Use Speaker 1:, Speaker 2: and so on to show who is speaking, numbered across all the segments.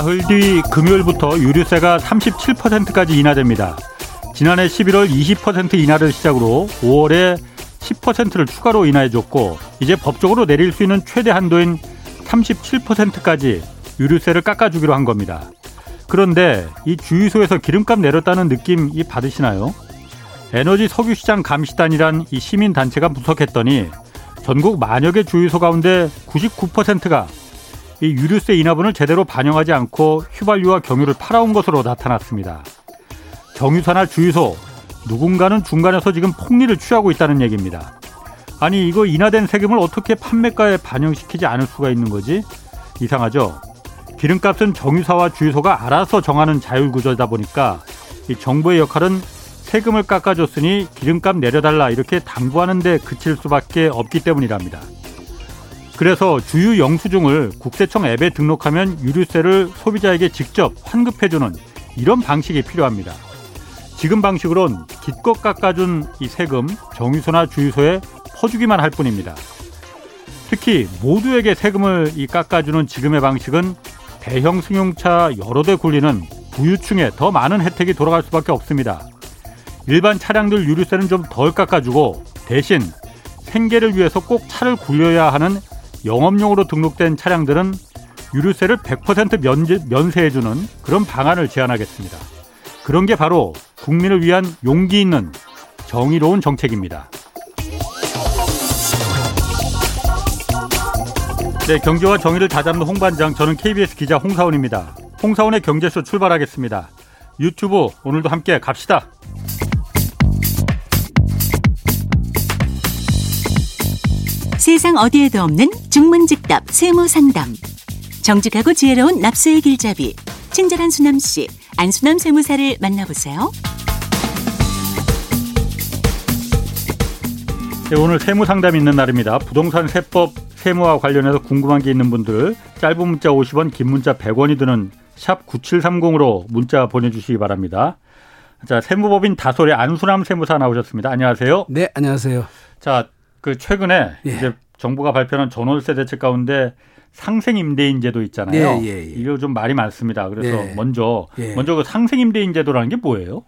Speaker 1: 사흘 뒤 금요일부터 유류세가 37%까지 인하됩니다. 지난해 11월 20% 인하를 시작으로 5월에 10%를 추가로 인하해줬고 이제 법적으로 내릴 수 있는 최대 한도인 37%까지 유류세를 깎아주기로 한 겁니다. 그런데 이 주유소에서 기름값 내렸다는 느낌 이 받으시나요? 에너지 석유시장 감시단이란 이 시민단체가 분석했더니 전국 만여 개 주유소 가운데 99%가 이 유류세 인하분을 제대로 반영하지 않고 휘발유와 경유를 팔아온 것으로 나타났습니다. 경유사나 주유소 누군가는 중간에서 지금 폭리를 취하고 있다는 얘기입니다. 아니 이거 인하된 세금을 어떻게 판매가에 반영시키지 않을 수가 있는 거지? 이상하죠? 기름값은 정유사와 주유소가 알아서 정하는 자율구조다 보니까 이 정부의 역할은 세금을 깎아줬으니 기름값 내려달라 이렇게 당부하는데 그칠 수밖에 없기 때문이랍니다. 그래서 주유 영수증을 국세청 앱에 등록하면 유류세를 소비자에게 직접 환급해주는 이런 방식이 필요합니다. 지금 방식으론 기껏 깎아준 이 세금 정유소나 주유소에 퍼주기만 할 뿐입니다. 특히 모두에게 세금을 이 깎아주는 지금의 방식은 대형 승용차 여러 대 굴리는 부유층에 더 많은 혜택이 돌아갈 수밖에 없습니다. 일반 차량들 유류세는 좀 덜 깎아주고 대신 생계를 위해서 꼭 차를 굴려야 하는 영업용으로 등록된 차량들은 유류세를 100% 면제, 면세해주는 그런 방안을 제안하겠습니다. 그런 게 바로 국민을 위한 용기 있는 정의로운 정책입니다. 네, 경제와 정의를 다잡는 홍반장, 저는 KBS 기자 홍사원입니다. 홍사원의 경제쇼 출발하겠습니다. 유튜브 오늘도 함께 갑시다.
Speaker 2: 세상 어디에도 없는 중문직답 세무상담. 정직하고 지혜로운 납세의 길잡이. 친절한 수남씨, 안수남 세무사를 만나보세요.
Speaker 1: 네, 오늘 세무 상담 있는 날입니다. 부동산 세법 세무와 관련해서 궁금한 게 있는 분들 짧은 문자 50원, 긴 문자 100원이 드는 샵 9730으로 문자 보내주시기 바랍니다. 자, 세무법인 다솔의 안수남 세무사 나오셨습니다. 안녕하세요.
Speaker 3: 네, 안녕하세요.
Speaker 1: 자, 그 최근에 예. 이제 정부가 발표한 전월세 대책 가운데 상생 임대인 제도 있잖아요. 예, 예, 예. 이거 좀 말이 많습니다. 그래서 네. 먼저 예. 먼저 그 상생 임대인 제도라는 게 뭐예요?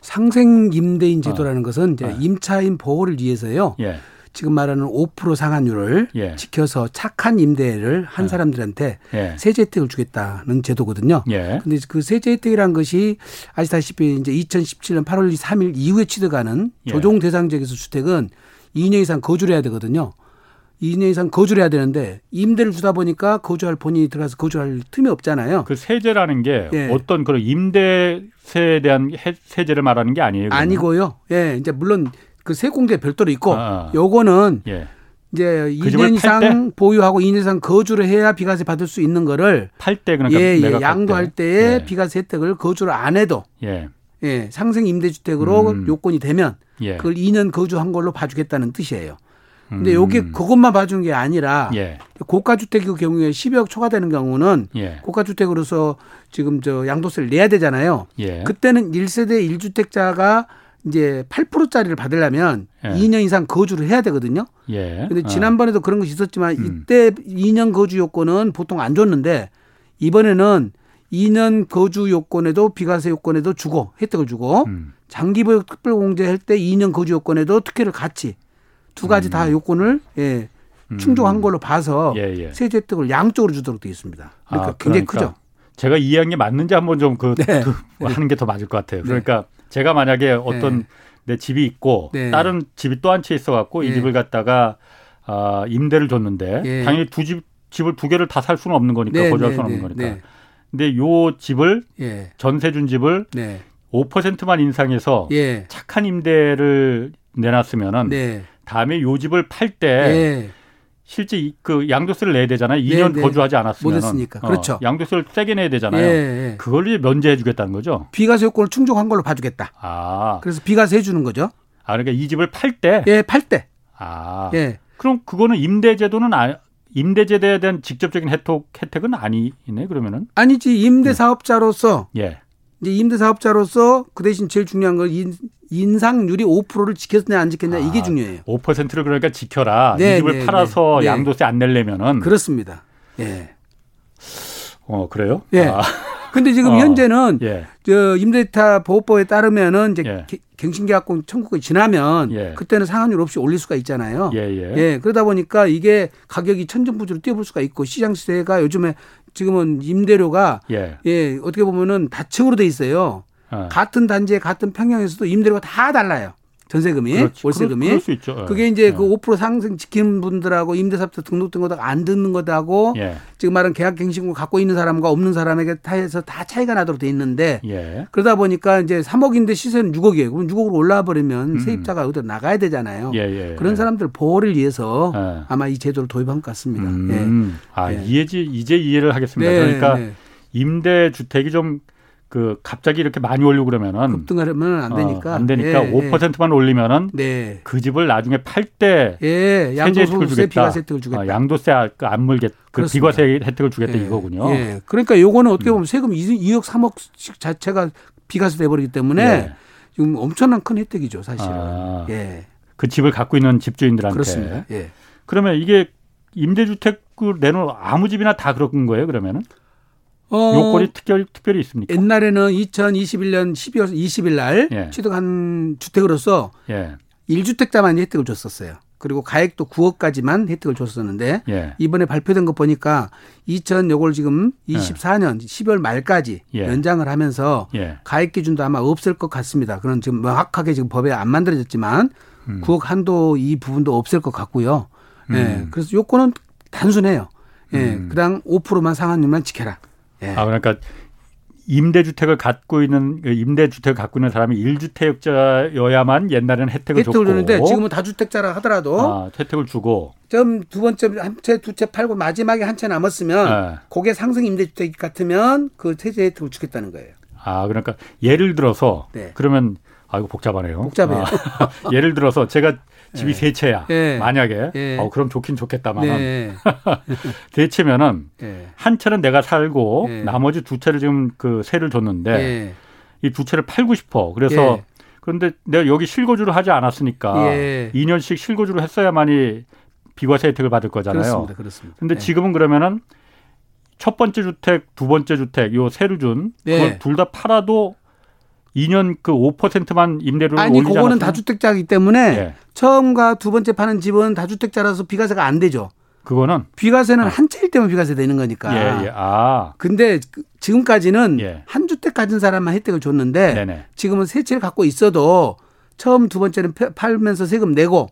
Speaker 3: 상생 임대인 제도라는 어. 것은 이제 어. 임차인 보호를 위해서요. 예. 지금 말하는 5% 상한율을 예. 지켜서 착한 임대를 한 예. 사람들한테 예. 세제 혜택을 주겠다는 제도거든요. 예. 근데 그 세제 혜택이란 것이 아시다시피 이제 2017년 8월 3일 이후에 취득하는 예. 조정 대상 지역에서 주택은 2년 이상 거주를 해야 되거든요. 2년 이상 거주를 해야 되는데 임대를 주다 보니까 거주할 본인이 들어가서 거주할 틈이 없잖아요.
Speaker 1: 그 세제라는 게 예. 어떤 그런 임대세에 대한 세제를 말하는 게 아니에요.
Speaker 3: 그러면? 아니고요. 예, 이제 물론 그 세공제 별도로 있고 아. 요거는 예. 이제 2년 그 이상 보유하고 2년 이상 거주를 해야 비과세 받을 수 있는 거를
Speaker 1: 팔 때 그러니까
Speaker 3: 예, 예 양도할 때 에 예. 비과세 혜택을 거주를 안 해도 예. 예, 상생 임대주택으로 음. 요건이 되면 예. 그걸 2년 거주한 걸로 봐주겠다는 뜻이에요. 근데 음. 여기 그것만 봐주는 게 아니라 예. 고가 주택의 경우에 10억 초과되는 경우는 예. 고가 주택으로서 지금 저 양도세를 내야 되잖아요. 예. 그때는 1세대 1주택자가 이제 8%짜리를 받으려면 예. 2년 이상 거주를 해야 되거든요. 예. 근데 어. 지난번에도 그런 것이 있었지만 음. 이때 2년 거주 요건은 보통 안 줬는데 이번에는 2년 거주 요건에도 비과세 요건에도 주고 혜택을 주고 음. 장기보육 특별공제 할 때 2년 거주 요건에도 특혜를 같이 두 가지 음. 다 요건을 예, 충족한 음. 걸로 봐서 예, 예. 세제 혜택을 양쪽으로 주도록 되어 있습니다. 그러니까 아, 굉장히 그러니까 크죠.
Speaker 1: 제가 이해한 게 맞는지 한번 좀그 네. 그 하는 게 더 맞을 것 같아요. 네. 그러니까 제가 만약에 어떤 네. 내 집이 있고 네. 다른 집이 또 한 채 있어 갖고 이 네. 집을 갖다가 아, 임대를 줬는데 예. 당연히 두 집 집을 두 개를 다 살 수는 없는 거니까 네, 거주할 수는 없는 거니까. 근데 요 집을 예. 전세 준 집을 네. 5%만 인상해서 예. 착한 임대를 내놨으면은 네. 다음에 요 집을 팔때 예. 실제 그 양도세를 내야 되잖아요. 2년 네, 네. 거주하지 않았으면
Speaker 3: 못했으니까 어, 그렇죠.
Speaker 1: 양도세를 세게 내야 되잖아요. 예, 예. 그걸 면제해 주겠다는 거죠.
Speaker 3: 비과세 요건을 충족한 걸로 봐주겠다. 아, 그래서 비과세 해주는 거죠.
Speaker 1: 아, 그러니까 이 집을 팔 때,
Speaker 3: 예, 팔 때.
Speaker 1: 아, 예. 그럼 그거는 임대제도는 아, 임대제도에 대한 직접적인 혜택 혜택은 아니네 그러면은
Speaker 3: 아니지 임대 사업자로서 예. 이제 임대 사업자로서 그 대신 제일 중요한 건 인상률이 5%를 지켰냐 안 지켰냐 아, 이게 중요해요.
Speaker 1: 5%를 그러니까 지켜라. 네, 이 집을 네, 팔아서 네, 네. 양도세 안 내려면은
Speaker 3: 그렇습니다. 예.
Speaker 1: 어 그래요?
Speaker 3: 예. 아. 근데 지금 어. 현재는 예. 저 임대차 보호법에 따르면은 이제 예. 갱신계약금 청구가 지나면 예. 그때는 상한율 없이 올릴 수가 있잖아요. 예, 예. 예, 그러다 보니까 이게 가격이 천정부지로 뛰어볼 수가 있고 시장 시세가 요즘에 지금은 임대료가 예, 예 어떻게 보면은 다층으로 돼 있어요. 어. 같은 단지에 같은 평형에서도 임대료가 다 달라요. 전세금이 그렇지. 월세금이 그럴, 그럴 예. 그게 이제 그 예. 그5% 상승 지키는 분들하고 임대사부터 등록된 거다 안 듣는 거다고 예. 지금 말한 계약갱신금 갖고 있는 사람과 없는 사람에게 타해서 다 차이가 나도록 돼 있는데 예. 그러다 보니까 이제 3억인데 시세는 6억이에요. 그럼 6억으로 올라와 버리면 음. 세입자가 어디 나가야 되잖아요. 예, 예, 그런 사람들 보호를 위해서 아마 이 제도를 도입한 것 같습니다. 음.
Speaker 1: 아 이해지 이제 이해를 하겠습니다. 네, 그러니까 네. 임대 주택이 좀 그 갑자기 이렇게 많이 올리고 그러면은
Speaker 3: 급등하려면 안 되니까
Speaker 1: 어, 안 되니까 예, 5%만 예. 올리면은 네. 그 집을 나중에 팔때
Speaker 3: 예, 세제 혜택을 주겠다. 비과세 혜택을 주겠다.
Speaker 1: 어, 양도세 안 물겠 그 비과세 혜택을 주겠다
Speaker 3: 예,
Speaker 1: 이거군요.
Speaker 3: 예. 그러니까 요거는 어떻게 보면 세금 2억 3억씩 자체가 비과세 돼 버리기 때문에 예. 지금 엄청난 큰 혜택이죠, 사실은. 아,
Speaker 1: 예. 그 집을 갖고 있는 집주인들한테.
Speaker 3: 그렇습니다. 예.
Speaker 1: 그러면 이게 임대주택을 내놓은 아무 집이나 다 그런 거예요, 그러면은? 어, 요건이 특별, 특별히 있습니까?
Speaker 3: 옛날에는 2021년 12월 20일 날 예. 취득한 주택으로서 예. 1주택자만 혜택을 줬었어요. 그리고 가액도 9억까지만 혜택을 줬었는데 예. 이번에 발표된 거 보니까 2000 요걸 지금 24년 예. 12월 말까지 예. 연장을 하면서 예. 가액 기준도 아마 없을 것 같습니다. 그런 지금 명확하게 지금 법에 안 만들어졌지만 음. 9억 한도 이 부분도 없을 것 같고요. 예. 음. 그래서 요건은 단순해요. 예. 음. 그당 5%만 상한율만 지켜라.
Speaker 1: 예. 아 그러니까 임대주택을 갖고 있는 임대주택을 갖고 있는 사람이 1주택자여야만 옛날에는 혜택을, 혜택을 줬고
Speaker 3: 주는데 지금은 다주택자라 하더라도
Speaker 1: 아, 혜택을 주고
Speaker 3: 좀 두 번째 한 채 두 채 팔고 마지막에 한 채 남았으면 네. 그게 상승 임대주택 같으면 그 세제 혜택을 주겠다는 거예요.
Speaker 1: 아 그러니까 예를 들어서 네. 그러면 아 이거 복잡하네요.
Speaker 3: 복잡해요.
Speaker 1: 아, 예를 들어서 제가 집이 네. 세 채야. 네. 만약에 네. 어 그럼 좋긴 좋겠다만 네. 세 채면은 네. 한 채는 내가 살고 네. 나머지 두 채를 지금 그 세를 줬는데 이 두 채를 팔고 싶어. 그래서 그런데 내가 여기 실거주를 하지 않았으니까 예. 2년씩 실거주를 했어야만이 비과세 혜택을 받을 거잖아요.
Speaker 3: 그렇습니다. 그렇습니다.
Speaker 1: 근데 지금은 그러면은 첫 번째 주택, 두 번째 주택 요 세를 준 그걸 둘다 팔아도 2년 그 5%만 임대료를 아니
Speaker 3: 올리지 그거는 다주택자이기 때문에 예. 처음과 두 번째 파는 집은 다주택자라서 비과세가 안 되죠.
Speaker 1: 그거는
Speaker 3: 비과세는 아. 한 채일 때만 비과세 되는 거니까.
Speaker 1: 예, 예. 아.
Speaker 3: 근데 그 지금까지는 예. 한 주택 가진 사람만 혜택을 줬는데 네네. 지금은 세 채를 갖고 있어도 처음 두 번째는 팔면서 세금 내고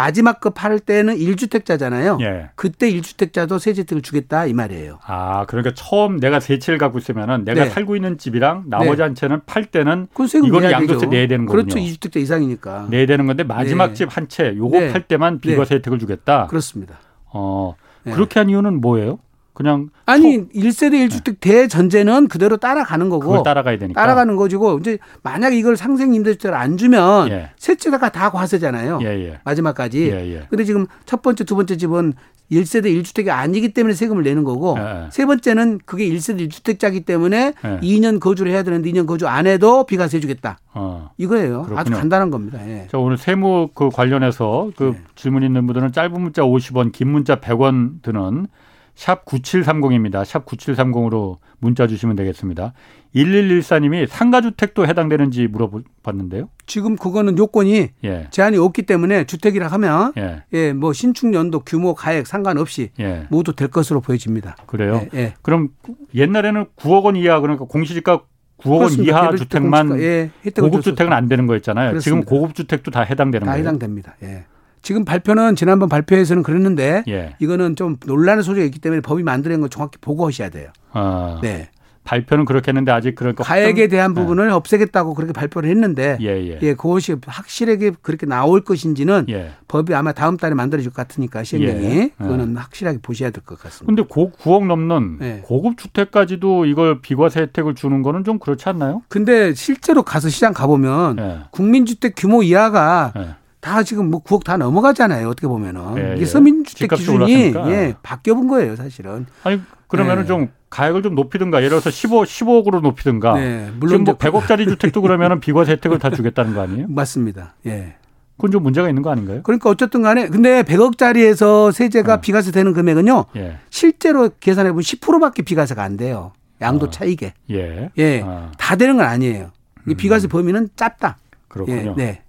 Speaker 3: 마지막 거팔 때는 1주택자잖아요. 예. 그때 1주택자도 세제 혜택을 주겠다 이 말이에요.
Speaker 1: 아, 그러니까 처음 내가 세 채를 갖고 있으면은 내가 네. 살고 있는 집이랑 나머지 네. 한 채는 팔 때는 이거는 양도세 내야 되는 거군요.
Speaker 3: 그렇죠. 2주택자 이상이니까.
Speaker 1: 내야 되는 건데 마지막 네. 집한 채 요거 네. 팔 때만 비과세 네. 혜택을 주겠다.
Speaker 3: 그렇습니다.
Speaker 1: 어. 네. 그렇게 한 이유는 뭐예요? 그냥
Speaker 3: 아니 초... 1세대 1주택 네. 대전제는 그대로 따라가는 거고
Speaker 1: 따라가야 되니까
Speaker 3: 따라가는 거지고 이제 만약 이걸 상생 임대주택을 안 주면 예. 셋째가 다 과세잖아요. 예, 예. 마지막까지. 예, 예. 근데 지금 첫 번째 두 번째 집은 1세대 1주택이 아니기 때문에 세금을 내는 거고 예. 세 번째는 그게 1세대 1주택자기 때문에 예. 2년 거주를 해야 되는데 2년 거주 안 해도 비과세 주겠다. 어. 이거예요. 그렇군요. 아주 간단한 겁니다. 예.
Speaker 1: 자, 오늘 세무 그 관련해서 그 질문 있는 분들은 짧은 문자 50원, 긴 문자 100원 드는 샵 9730입니다. 샵 9730으로 문자 주시면 되겠습니다. 1114님이 상가주택도 해당되는지 물어봤는데요.
Speaker 3: 지금 그거는 요건이 예. 제한이 없기 때문에 주택이라 하면 예, 예 뭐 신축 연도 규모 가액 상관없이 예. 모두 될 것으로 보여집니다.
Speaker 1: 그래요? 예, 예. 그럼 옛날에는 9억 원 이하 그러니까 공시지가 9억 원 이하 주택만 예, 고급 주택은 안 되는 거였잖아요. 그렇습니다. 지금 고급 주택도 다 해당되는
Speaker 3: 다
Speaker 1: 거예요.
Speaker 3: 다 해당됩니다. 예. 지금 발표는 지난번 발표에서는 그랬는데 예. 이거는 좀 논란의 소지가 있기 때문에 법이 만드는 걸 정확히 보고하셔야 돼요. 아.
Speaker 1: 네. 발표는 그렇게 했는데 아직 그럴 거
Speaker 3: 가액에 대한 네. 부분을 네. 없애겠다고 그렇게 발표를 했는데 예, 예. 예, 그것이 확실하게 그렇게 나올 것인지는 예. 법이 아마 다음 달에 만들어질 것 같으니까 시행령이 예. 예. 그거는 확실하게 보셔야 될 것 같습니다.
Speaker 1: 근데 고, 9억 넘는 예. 고급 주택까지도 이걸 비과세 혜택을 주는 거는 좀 그렇지 않나요?
Speaker 3: 근데 실제로 가서 시장 가보면 국민주택 규모 이하가 다 지금 뭐 9억 다 넘어가잖아요. 어떻게 보면은 예, 이게 예. 서민주택 기준이 예, 바뀌어 본 거예요, 사실은.
Speaker 1: 아니 그러면은 예. 좀 가액을 좀 높이든가 예를 들어서 15 15억으로 높이든가. 네, 물론 지금 뭐 100억짜리 주택도 그러면은 비과세 혜택을 다 주겠다는 거 아니에요?
Speaker 3: 맞습니다. 예.
Speaker 1: 그건 좀 문제가 있는 거 아닌가요?
Speaker 3: 그러니까 어쨌든 간에 근데 100억짜리에서 세제가 어. 비과세 되는 금액은요. 예. 실제로 계산해 보면 10%밖에 비과세가 안 돼요. 양도 어. 차익에. 예. 예. 어. 다 되는 건 아니에요. 음. 비과세 범위는 짧다.
Speaker 1: 그렇군요. 예. 네.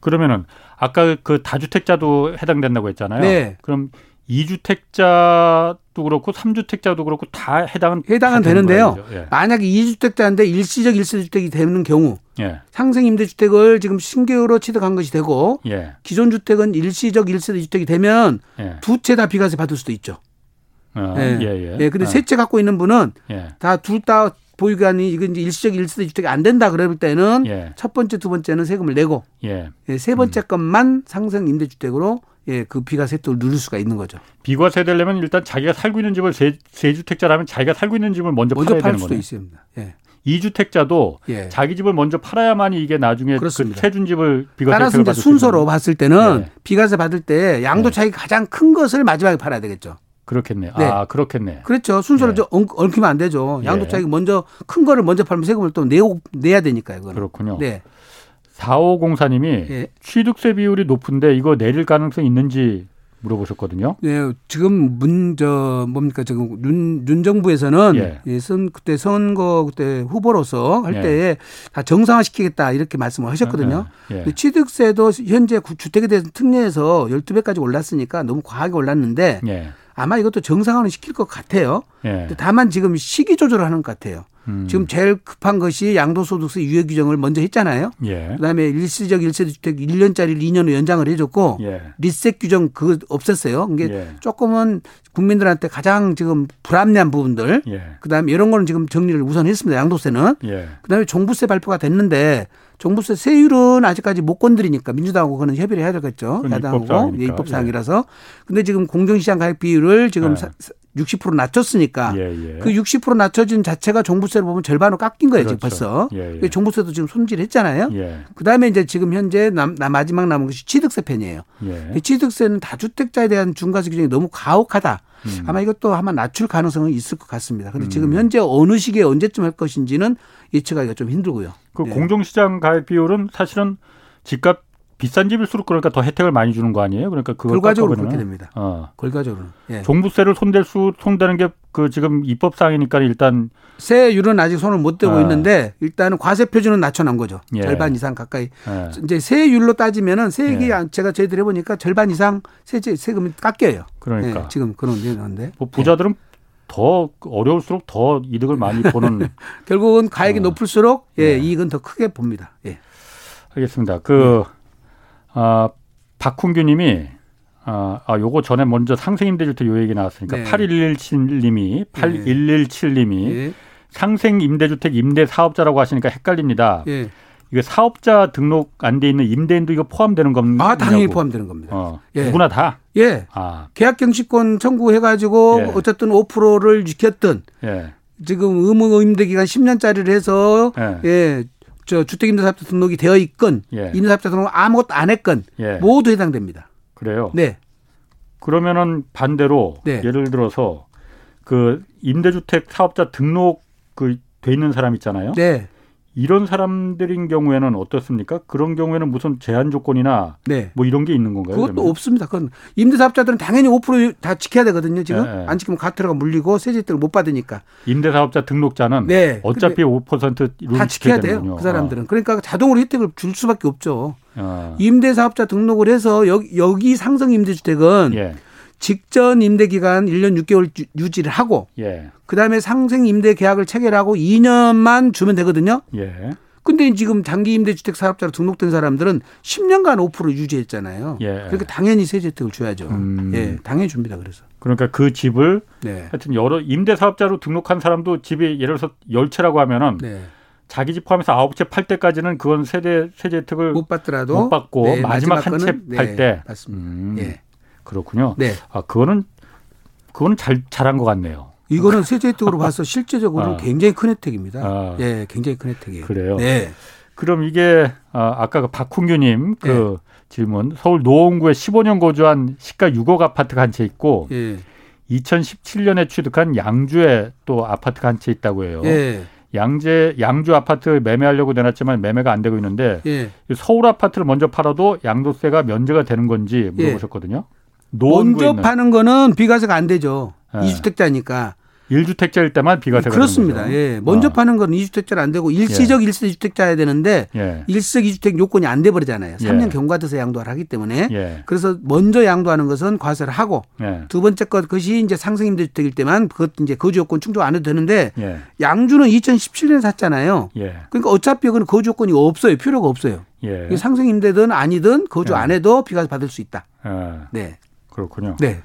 Speaker 1: 그러면은 아까 그 다주택자도 해당된다고 했잖아요. 네. 그럼 2주택자도 그렇고 3주택자도 그렇고 다 해당은
Speaker 3: 해당은 다 되는데요. 예. 만약에 2주택자인데 일시적 일시주택이 되는 경우 예. 상생 임대주택을 지금 신규로 취득한 것이 되고 예. 기존 주택은 일시적 일시적 주택이 되면 예. 두채 다 비과세 받을 수도 있죠. 어, 예. 예, 예. 예. 근데 어. 세채 갖고 있는 분은 예. 다둘 다 보유관이 이건 이제 일시적 일시적 주택이 안 된다 그럴 때는 예. 첫 번째 두 번째는 세금을 내고 예. 예, 세 번째 음. 것만 상생 임대주택으로 예, 그 비과세 혜택을 누릴 수가 있는 거죠.
Speaker 1: 비과세 되려면 일단 자기가 살고 있는 집을 세, 세주택자라면 자기가 살고 있는 집을 먼저, 먼저 팔아야 되는. 수도 있습니다. 예. 이주택자도 예. 자기 집을 먼저 팔아야만이 이게 나중에 그 그렇습니다. 그 세준 집을 비과세
Speaker 3: 따라서 이제 순서로 봤을 때는 예. 비과세 받을 때 양도 예. 차익이 가장 큰 것을 마지막에 팔아야 되겠죠.
Speaker 1: 그렇겠네. 네. 아, 그렇겠네.
Speaker 3: 그렇죠. 순서를 네. 좀 얽히면 안 되죠. 양도 예. 먼저 큰 거를 먼저 팔면 세금을 또 내고 내야 되니까요. 그거는.
Speaker 1: 그렇군요. 네. 4504님이 예. 취득세 비율이 높은데 이거 내릴 가능성이 있는지 물어보셨거든요.
Speaker 3: 네, 지금 문 저 뭡니까 지금 윤, 윤 정부에서는 예. 예, 선 그때 선거 그때 후보로서 할 예. 때에 다 정상화 시키겠다 이렇게 말씀을 하셨거든요. 예. 예. 취득세도 현재 주택에 대해서 특례에서 12배까지 올랐으니까 너무 과하게 올랐는데 예. 아마 이것도 정상화는 시킬 것 같아요. 예. 다만 지금 시기 조절을 하는 것 같아요. 음. 지금 제일 급한 것이 양도소득세 유예 규정을 먼저 했잖아요. 예. 그다음에 일시적 일세대 주택 1년짜리 2년으로 연장을 해줬고 예. 리셋 규정 그거 없었어요. 이게 예. 조금은 국민들한테 가장 지금 불합리한 부분들. 예. 그다음에 이런 거는 지금 정리를 우선 했습니다. 양도세는. 예. 그다음에 종부세 발표가 됐는데 종부세 세율은 아직까지 못 건드리니까 민주당하고 그는 협의를 해야 되겠죠. 야당하고 입법 사항이라서. 근데 지금 공정시장 가액 비율을 지금 네. 60% 낮췄으니까 예, 예. 그60% 낮춰진 자체가 종부세를 보면 절반으로 깎인 거예요 그렇죠. 지금 벌써 예, 예. 종부세도 지금 손질했잖아요. 예. 그다음에 이제 지금 현재 남, 남 마지막 남은 것이 취득세 편이에요. 예. 취득세는 다주택자에 대한 중과세 규정이 너무 가혹하다. 음. 아마 이것도 아마 낮출 가능성은 있을 것 같습니다. 그런데 음. 지금 현재 어느 시기에 언제쯤 할 것인지는 예측하기가 좀 힘들고요.
Speaker 1: 그 공정시장 가액 비율은 사실은 집값 비싼 집일수록 그러니까 더 혜택을 많이 주는 거 아니에요? 그러니까 그걸
Speaker 3: 결과적으로 그렇게 됩니다. 어. 결과적으로
Speaker 1: 예. 종부세를 손댈 수 손대는 게 그 지금 입법 사항이니까 일단
Speaker 3: 세율은 아직 손을 못 대고 어. 있는데 일단은 과세 표준은 낮춰놓은 거죠. 예. 절반 이상 가까이. 예. 이제 세율로 따지면은 세액이 예. 제가 저희들 해보니까 절반 이상 세제 세금이 깎여요.
Speaker 1: 그러니까
Speaker 3: 예, 지금 그런 데인데
Speaker 1: 뭐 부자들은 더 어려울수록 더 이득을 많이 보는
Speaker 3: 결국은 가액이 어. 높을수록 예, 네. 이익은 더 크게 봅니다. 예.
Speaker 1: 알겠습니다. 그 네. 아, 박훈규 님이 아, 아, 요거 전에 먼저 상생임대주택 요 얘기 나왔으니까 네. 8117님이 8117님이 네. 상생임대주택 임대사업자라고 하시니까 헷갈립니다. 네. 이거 사업자 등록 안 돼 있는 임대인도 이거 포함되는 겁니까?
Speaker 3: 아, 당연히 포함되는 겁니다. 어,
Speaker 1: 예. 누구나 다?
Speaker 3: 예. 아. 계약 경시권 청구해 가지고 예. 어쨌든 5%를 지켰든 예. 지금 의무 임대 기간 10년짜리를 해서 예. 예. 저 주택 임대사업자 등록이 되어 있건 예. 임대사업자 등록 아무것도 안 했건 예. 모두 해당됩니다.
Speaker 1: 그래요? 네. 그러면은 반대로 네. 예를 들어서 그 임대주택 사업자 등록 그 돼 있는 사람 있잖아요. 네. 이런 사람들인 경우에는 어떻습니까? 그런 경우에는 무슨 제한 조건이나 네. 뭐 이런 게 있는 건가요?
Speaker 3: 그것도 그러면? 없습니다. 그건 임대사업자들은 당연히 5%다 지켜야 되거든요. 지금 네. 안 지키면 가트라가 물리고 세제 혜택을 못 받으니까.
Speaker 1: 임대사업자 등록자는 네. 어차피 5%다
Speaker 3: 지켜야 돼요. 되는군요. 그 사람들은. 아. 그러니까 자동으로 혜택을 줄 수밖에 없죠. 아. 임대사업자 등록을 해서 여기, 여기 상승 임대주택은 예. 직전 임대 기간 1년 6개월 유지를 하고 예. 그다음에 상생 임대 계약을 체결하고 2년만 주면 되거든요. 예. 근데 지금 장기 임대 주택 사업자로 등록된 사람들은 10년간 5% 유지했잖아요. 예. 그러니까 당연히 세제 혜택을 줘야죠. 음. 예, 당연히 줍니다. 그래서.
Speaker 1: 그러니까 그 집을 네. 하여튼 여러 임대 사업자로 등록한 사람도 집이 예를 들어서 열채라고 하면은 네. 자기 집 포함해서 아홉 채 팔 때까지는 그건 세대 세제 혜택을
Speaker 3: 못 받더라도
Speaker 1: 못 받고 네, 마지막, 마지막 한채 팔때 네, 맞습니다. 음. 예. 그렇군요. 네. 아, 그거는 그거는 잘 잘한 것 같네요.
Speaker 3: 이거는 세제 혜택으로 봐서 실제적으로는 아. 굉장히 큰 혜택입니다. 아. 예, 굉장히 큰 혜택이에요.
Speaker 1: 그래요. 네. 그럼 이게 아, 아까 그 박훈규님 그 네. 질문 서울 노원구에 15년 거주한 시가 6억 아파트가 한 채 있고 예. 2017년에 취득한 양주에 또 아파트가 한 채 있다고 해요. 예. 양재 양주 아파트 매매하려고 내놨지만 매매가 안 되고 있는데 예. 서울 아파트를 먼저 팔아도 양도세가 면제가 되는 건지 물어보셨거든요.
Speaker 3: 먼저 파는 거는 비과세가 안 되죠. 예. 2주택자니까.
Speaker 1: 1주택자일 때만 비과세가
Speaker 3: 그렇습니다. 예. 먼저 어. 파는 건 2주택자는 안 되고 일시적 예. 1세 주택자야 되는데 예. 일시적 2주택 요건이 안 돼 버리잖아요. 3년 예. 경과돼서 양도를 하기 때문에 예. 그래서 먼저 양도하는 것은 과세를 하고 예. 두 번째 것 그것이 이제 상승 임대주택일 때만 그것 이제 거주 요건 충족 안 해도 되는데 예. 양주는 2017년에 샀잖아요. 예. 그러니까 어차피 그건 거주 요건이 없어요. 필요가 없어요. 상승 임대든 아니든 거주 안 해도 비과세 받을 수 있다.
Speaker 1: 네. 그렇군요. 네.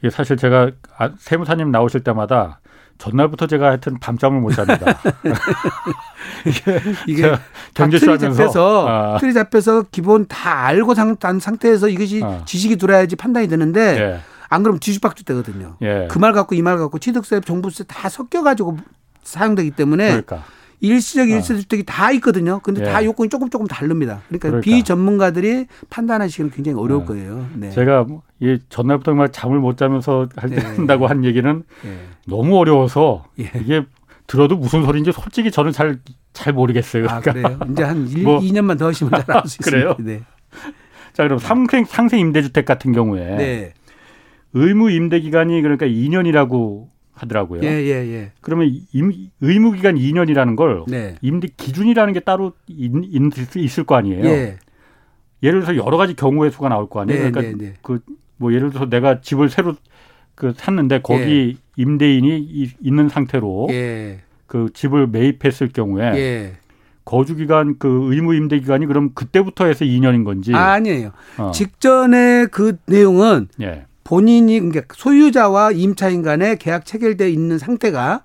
Speaker 1: 이게 사실 제가 아, 세무사님 나오실 때마다 전날부터 제가 하여튼 밤잠을 못 잡니다.
Speaker 3: 이게, 이게 경제 틀이 잡혀서 아. 틀이 잡혀서 기본 다 알고 산 상태에서 이것이 아. 지식이 들어야지 판단이 되는데 예. 안 그러면 뒤죽박죽 되거든요. 예. 그말 갖고 이 말 갖고 취득세, 종부세 다 섞여 가지고 사용되기 때문에 그러니까. 일시적 일세 주택이 어. 다 있거든요. 근데 예. 다 요건이 조금 조금 다릅니다. 그러니까, 그러니까. 비전문가들이 판단하시기는 굉장히 어려울 네. 거예요.
Speaker 1: 네. 제가 이 전날부터 정말 잠을 못 자면서 네. 한다고 한 얘기는 네. 너무 어려워서 예. 이게 들어도 무슨 소리인지 솔직히 저는 잘잘 모르겠어요.
Speaker 3: 그러니까. 아, 그래요? 이제 한 1, 뭐. 2년만 더 하시면 잘 알수 있습니다. 그래요? 네.
Speaker 1: 자, 그럼 상생, 상생 임대주택 같은 경우에 네. 의무 임대 기간이 그러니까 2년이라고 하더라고요. 예, 예, 예. 그러면 임, 의무 기간 2년이라는 걸 네. 임대 기준이라는 게 따로 있, 있을 거 아니에요. 예. 예를 들어서 여러 가지 경우의 수가 나올 거 아니에요. 네, 그러니까 네, 네. 그뭐 예를 들어서 내가 집을 새로 그 샀는데 거기 예. 임대인이 이, 있는 상태로 예. 그 집을 매입했을 경우에 예. 거주 기간 그 의무 임대 기간이 그럼 그때부터 해서 2년인 건지
Speaker 3: 아, 아니에요. 어. 직전에 그 내용은 예. 본인이 그러니까 소유자와 임차인 간에 계약 체결돼 있는 상태가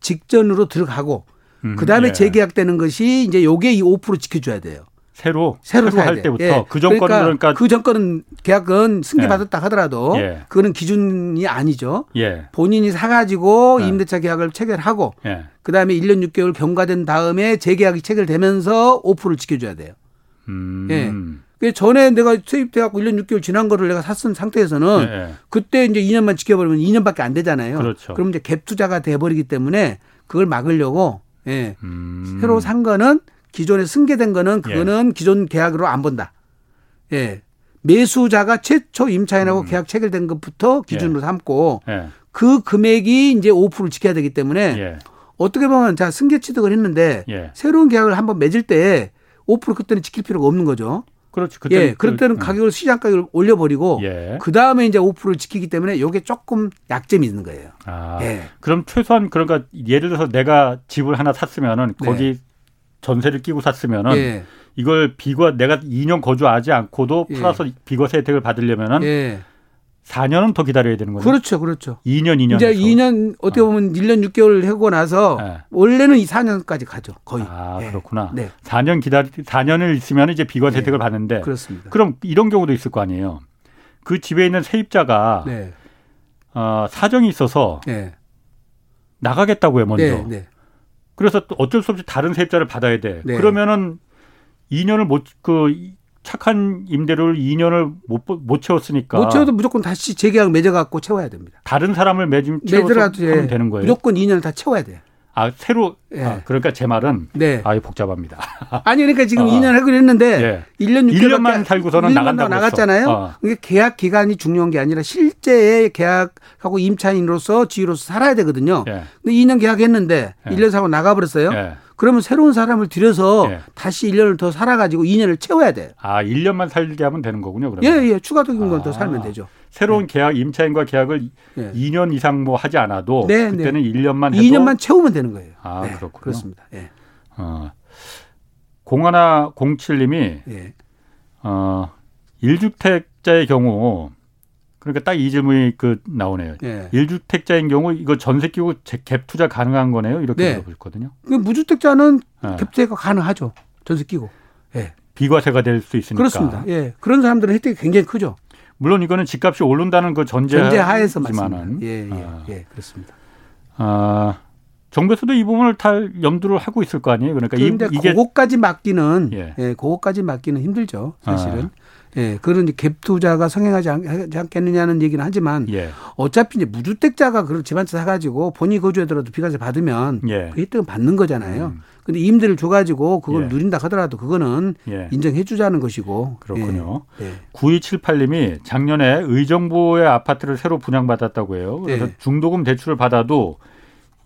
Speaker 3: 직전으로 들어가고 음, 그다음에 예. 재계약되는 것이 이제 요게 이 5% 지켜줘야 돼요.
Speaker 1: 새로 새로, 새로 할 돼. 때부터 예. 그 정권은
Speaker 3: 그러니까, 그러니까, 그 정권은 계약은 승계받았다 예. 하더라도 예. 그거는 기준이 아니죠. 예. 본인이 사가지고 예. 임대차 계약을 체결하고 예. 그다음에 1년 6개월 경과된 다음에 재계약이 체결되면서 5%를 지켜줘야 돼요. 음. 예. 그 전에 내가 세입돼 갖고 1년 6개월 지난 거를 내가 샀은 상태에서는 네. 그때 이제 2년만 지켜버리면 2년밖에 안 되잖아요. 그렇죠. 그럼 이제 갭 투자가 돼 버리기 때문에 그걸 막으려고 예. 음. 새로 산 거는 기존에 승계된 거는 그거는 예. 기존 계약으로 안 본다. 예. 매수자가 최초 임차인하고 음. 계약 체결된 것부터 기준으로 예. 삼고 예. 그 금액이 이제 5%를 지켜야 되기 때문에 예. 어떻게 보면 자 승계 취득을 했는데 예. 새로운 계약을 한번 맺을 때 5% 그때는 지킬 필요가 없는 거죠.
Speaker 1: 그렇죠.
Speaker 3: 그때 예, 그럴 때는 그, 가격을 시장 가격을 올려버리고 예. 그 다음에 이제 5%를 지키기 때문에 이게 조금 약점이 있는 거예요. 아,
Speaker 1: 예. 그럼 최소한 그러니까 예를 들어서 내가 집을 하나 샀으면은 네. 거기 네. 전세를 끼고 샀으면은 예. 이걸 비과 내가 2년 거주하지 않고도 예. 팔아서 비과세 혜택을 받으려면은 예. 4년은 더 기다려야 되는 거죠.
Speaker 3: 그렇죠. 그렇죠.
Speaker 1: 2년, 2년.
Speaker 3: 이제 2년 어떻게 어. 보면 어. 1년 6개월 하고 나서 네. 원래는 이 4년까지 가죠. 거의.
Speaker 1: 아, 네. 그렇구나. 네. 4년 기다리 4년을 있으면 이제 비과세 네. 혜택을 받는데 그렇습니다. 그럼 이런 경우도 있을 거 아니에요. 그 집에 있는 세입자가 네. 어, 사정이 있어서 네. 나가겠다고요, 먼저. 그래서 또 어쩔 수 없이 다른 세입자를 받아야 돼. 그러면은 2년을 못 그 착한 임대료를 2년을 못, 못 채웠으니까.
Speaker 3: 못 채워도 무조건 다시 재계약 맺어갖고 채워야 됩니다.
Speaker 1: 다른 사람을 맺으면 채워서 하면 되는 거예요.
Speaker 3: 무조건 2년을 다 채워야 돼요.
Speaker 1: 아 새로 예. 아, 그러니까 제 말은 네. 아유 복잡합니다.
Speaker 3: 아니 그러니까 지금 어. 2년 하기로 했는데 예. 1년
Speaker 1: 6개월만 살고서는 나간다고
Speaker 3: 나갔잖아요. 어. 이게 계약 기간이 중요한 게 아니라 실제 계약하고 임차인으로서 지위로서 살아야 되거든요. 예. 근데 2년 계약했는데 예. 1년 사고 나가버렸어요. 예. 그러면 새로운 사람을 들여서 예. 다시 1년을 더 살아가지고 2년을 채워야 돼요.
Speaker 1: 아, 1년만 살게 하면 되는 거군요, 그러면.
Speaker 3: 예, 예. 추가적인 걸더 아. 살면 되죠.
Speaker 1: 새로운 네. 계약, 임차인과 계약을 네. 2년 이상 뭐 하지 않아도 네, 그때는 네. 1년만 해도
Speaker 3: 2년만 채우면 되는 거예요.
Speaker 1: 아, 네, 그렇군요.
Speaker 3: 그렇습니다. 예.
Speaker 1: 어. 공하나 07님이 예. 어, 1주택자의 경우 그러니까 딱 이 질문이 그 나오네요. 네. 1주택자인 경우 이거 전세 끼고 갭 투자 가능한 거네요. 이렇게 네. 물어보셨거든요.
Speaker 3: 그 무주택자는 네. 갭 투자가 가능하죠. 전세 끼고. 예.
Speaker 1: 비과세가 될 수 있으니까.
Speaker 3: 그렇습니다. 예. 그런 사람들은 혜택이 굉장히 크죠.
Speaker 1: 물론 이거는 집값이 오른다는 그 전제
Speaker 3: 전제하에서 맞습니다. 예, 예, 아. 예, 그렇습니다.
Speaker 1: 아, 정부에서도 이 부분을 다 염두를 하고 있을 거 아니에요. 그러니까
Speaker 3: 이, 이게 그거까지 맡기는 예, 예 그거까지 맡기는 힘들죠. 사실은. 아. 예, 그런 갭 투자가 성행하지 않 겠느냐는 얘기는 하지만 예. 어차피 이제 무주택자가 그런 집한 채 사가지고 본인이 거주하더라도 비과세 받으면 예. 그 혜택은 받는 거잖아요. 음. 근데 임대를 줘가지고 그걸 예. 누린다 하더라도 그거는 예. 인정해 주자는 것이고.
Speaker 1: 그렇군요. 예. 9278님이 예. 작년에 의정부의 아파트를 새로 분양받았다고 해요. 그래서 예. 중도금 대출을 받아도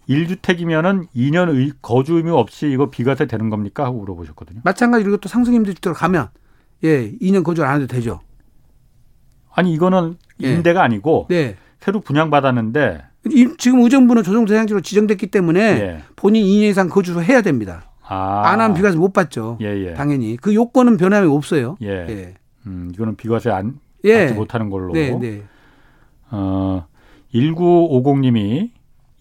Speaker 1: 1주택이면은 2년 거주 의무 없이 이거 비과세 되는 겁니까? 하고 물어보셨거든요.
Speaker 3: 마찬가지로 또 상승임대주택으로 가면 예, 2년 거주 안 해도 되죠.
Speaker 1: 아니 이거는 예. 임대가 아니고 네. 새로 분양받았는데
Speaker 3: 지금 의정부는 조정 대상지로 지정됐기 때문에 예. 본인 2년 이상 거주를 해야 됩니다. 아. 안 하면 비과세 못 받죠. 예예. 예. 당연히 그 요건은 변함이 없어요. 예. 예.
Speaker 1: 음, 이거는 비과세 안 예. 받지 못하는 걸로. 네, 네. 어, 1950님이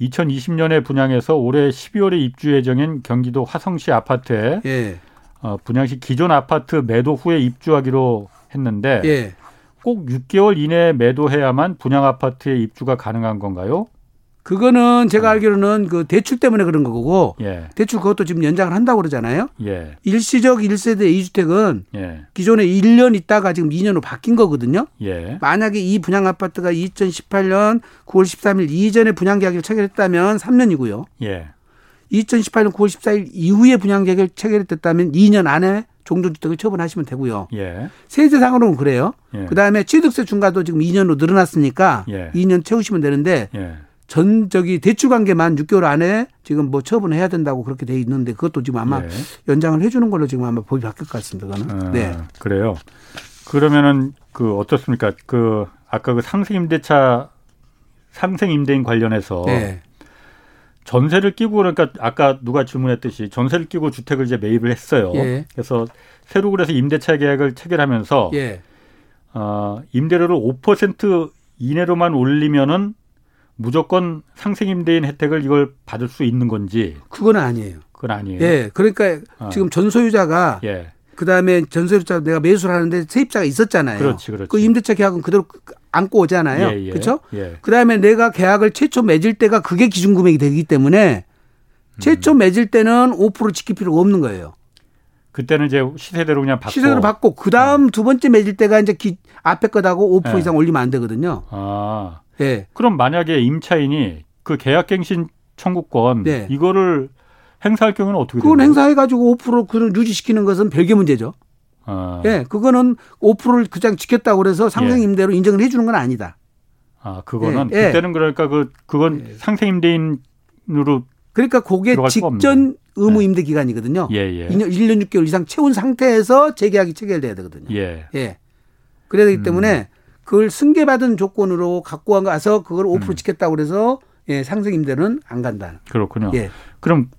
Speaker 1: 2020년에 분양해서 올해 12월에 입주 예정인 경기도 화성시 아파트에 예. 어, 분양시 기존 아파트 매도 후에 입주하기로 했는데 예. 꼭 6개월 이내에 매도해야만 분양 아파트에 입주가 가능한 건가요?
Speaker 3: 그거는 제가 어. 알기로는 그 대출 때문에 그런 거고 예. 대출 그것도 지금 연장을 한다고 그러잖아요. 예. 일시적 1세대 2주택은 예. 기존에 1년 있다가 지금 2년으로 바뀐 거거든요. 예. 만약에 이 분양 아파트가 2018년 9월 13일 이전에 분양 계약을 체결했다면 3년이고요. 2018년 9월 14일 이후에 분양 계약을 체결했다면 2년 안에 종전주택을 처분하시면 되고요. 예. 세제상으로는 그래요. 예. 그다음에 취득세 중과도 지금 2년으로 늘어났으니까 예. 2년 채우시면 되는데 예. 전 저기 대출 관계만 6개월 안에 지금 뭐 처분해야 된다고 그렇게 돼 있는데 그것도 지금 아마 예. 연장을 해주는 걸로 지금 아마 법이 바뀔 것 같습니다. 그거는. 아,
Speaker 1: 네. 그래요. 그러면은 그 어떻습니까? 그 아까 그 상생 임대차 상생 임대인 관련해서 네. 전세를 끼고 그러니까 아까 누가 질문했듯이 전세를 끼고 주택을 이제 매입을 했어요. 예. 그래서 새로 그래서 임대차 계약을 체결하면서 예. 어, 임대료를 5% 이내로만 올리면은 무조건 상생 임대인 혜택을 이걸 받을 수 있는 건지
Speaker 3: 그건 아니에요.
Speaker 1: 그건 아니에요.
Speaker 3: 예. 그러니까 어. 지금 전소유자가 예. 그다음에 전세자 내가 매수를 하는데 세입자가 있었잖아요.
Speaker 1: 그렇지, 그렇지.
Speaker 3: 그 임대차 계약은 그대로 안고 오잖아요. 예, 예, 그렇죠? 예. 그다음에 내가 계약을 최초 맺을 때가 그게 기준 금액이 되기 때문에 최초 음. 맺을 때는 5% 지킬 필요가 없는 거예요.
Speaker 1: 그때는 이제 시세대로 그냥 받고
Speaker 3: 시세대로 받고 그다음 어. 두 번째 맺을 때가 이제 기, 앞에 거다고 5% 예. 이상 올리면 안 되거든요. 아.
Speaker 1: 예. 그럼 만약에 임차인이 그 계약갱신 청구권 네. 이거를 행사할 경우는 어떻게
Speaker 3: 그건 되나요? 행사해 가지고 5% 그걸 유지시키는 것은 별개 문제죠. 아. 예, 그거는 5%를 그냥 지켰다고 그래서 상생임대로 예. 인정을 해주는 건 아니다.
Speaker 1: 아, 그거는 예. 그때는 그러니까 그 그건 예. 상생임대인으로
Speaker 3: 그러니까 그게 직전 의무 임대 기간이거든요. 예, 예. 2년 1년 6개월 이상 채운 상태에서 재계약이 체결돼야 되거든요. 예. 예. 그래야 되기 음. 때문에 그걸 승계받은 조건으로 갖고 가서 그걸 5% 음. 지켰다고 그래서 예, 상생 임대는 안 간다.
Speaker 1: 그렇군요. 예. 그럼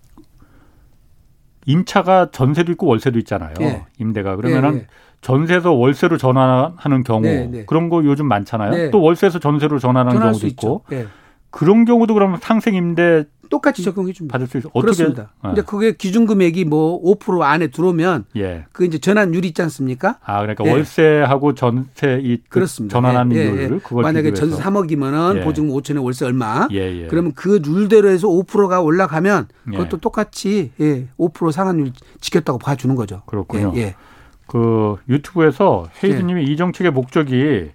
Speaker 1: 임차가 전세도 있고 월세도 있잖아요. 예. 임대가 그러면은 예, 예. 전세에서 월세로 전환하는 경우 네, 네. 그런 거 요즘 많잖아요. 네. 또 월세에서 전세로 전환하는 경우도 있고 예. 그런 경우도 그러면 상생 임대
Speaker 3: 똑같이 적용해 줍니다.
Speaker 1: 받을 수 있어.
Speaker 3: 어떻게? 그렇습니다. 네. 근데 그게 기준 금액이 뭐 5% 안에 들어오면 예. 그 이제 전환율 있지 않습니까?
Speaker 1: 아 그러니까 예. 월세하고 전세 이 그 그렇습니다. 전환하는 예. 율 그걸
Speaker 3: 만약에 전세 3억이면은 예. 보증 5천에 월세 얼마? 예, 예. 그러면 그 룰대로 해서 5%가 올라가면 그것도 똑같이 예. 5% 상한율 지켰다고 봐 주는 거죠.
Speaker 1: 그렇군요. 예. 그 유튜브에서 헤이즈님이 이 정책의 목적이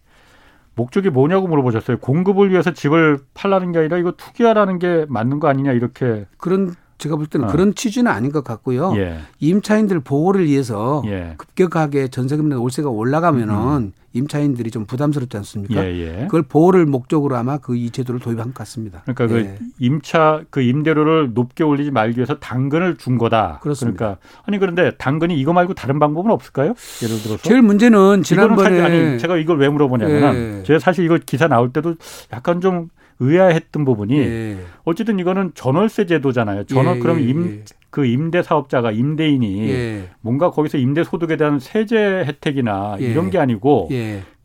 Speaker 1: 목적이 뭐냐고 물어보셨어요. 공급을 위해서 집을 팔라는 게 아니라 이거 투기하라는 게 맞는 거 아니냐 이렇게
Speaker 3: 그런 제가 볼 때는 어. 그런 취지는 아닌 것 같고요. 예. 임차인들 보호를 위해서 예. 급격하게 전세금이나 월세가 올라가면은 음. 임차인들이 좀 부담스럽지 않습니까? 예, 예. 그걸 보호를 목적으로 아마 그 이 제도를 도입한 것 같습니다.
Speaker 1: 그러니까 그 예. 임차 그 임대료를 높게 올리지 말기 위해서 당근을 준 거다. 그렇습니다. 그러니까 아니 그런데 당근이 이거 말고 다른 방법은 없을까요? 예를 들어서
Speaker 3: 제일 문제는 지난번에
Speaker 1: 아니 제가 이걸 왜 물어보냐면 예. 제가 사실 이거 기사 나올 때도 약간 좀 의아했던 부분이 예. 어쨌든 이거는 전월세 제도잖아요. 전월 예, 그럼 예, 임, 예. 그 임대 사업자가 임대인이 예. 뭔가 거기서 임대 소득에 대한 세제 혜택이나 예. 이런 게 아니고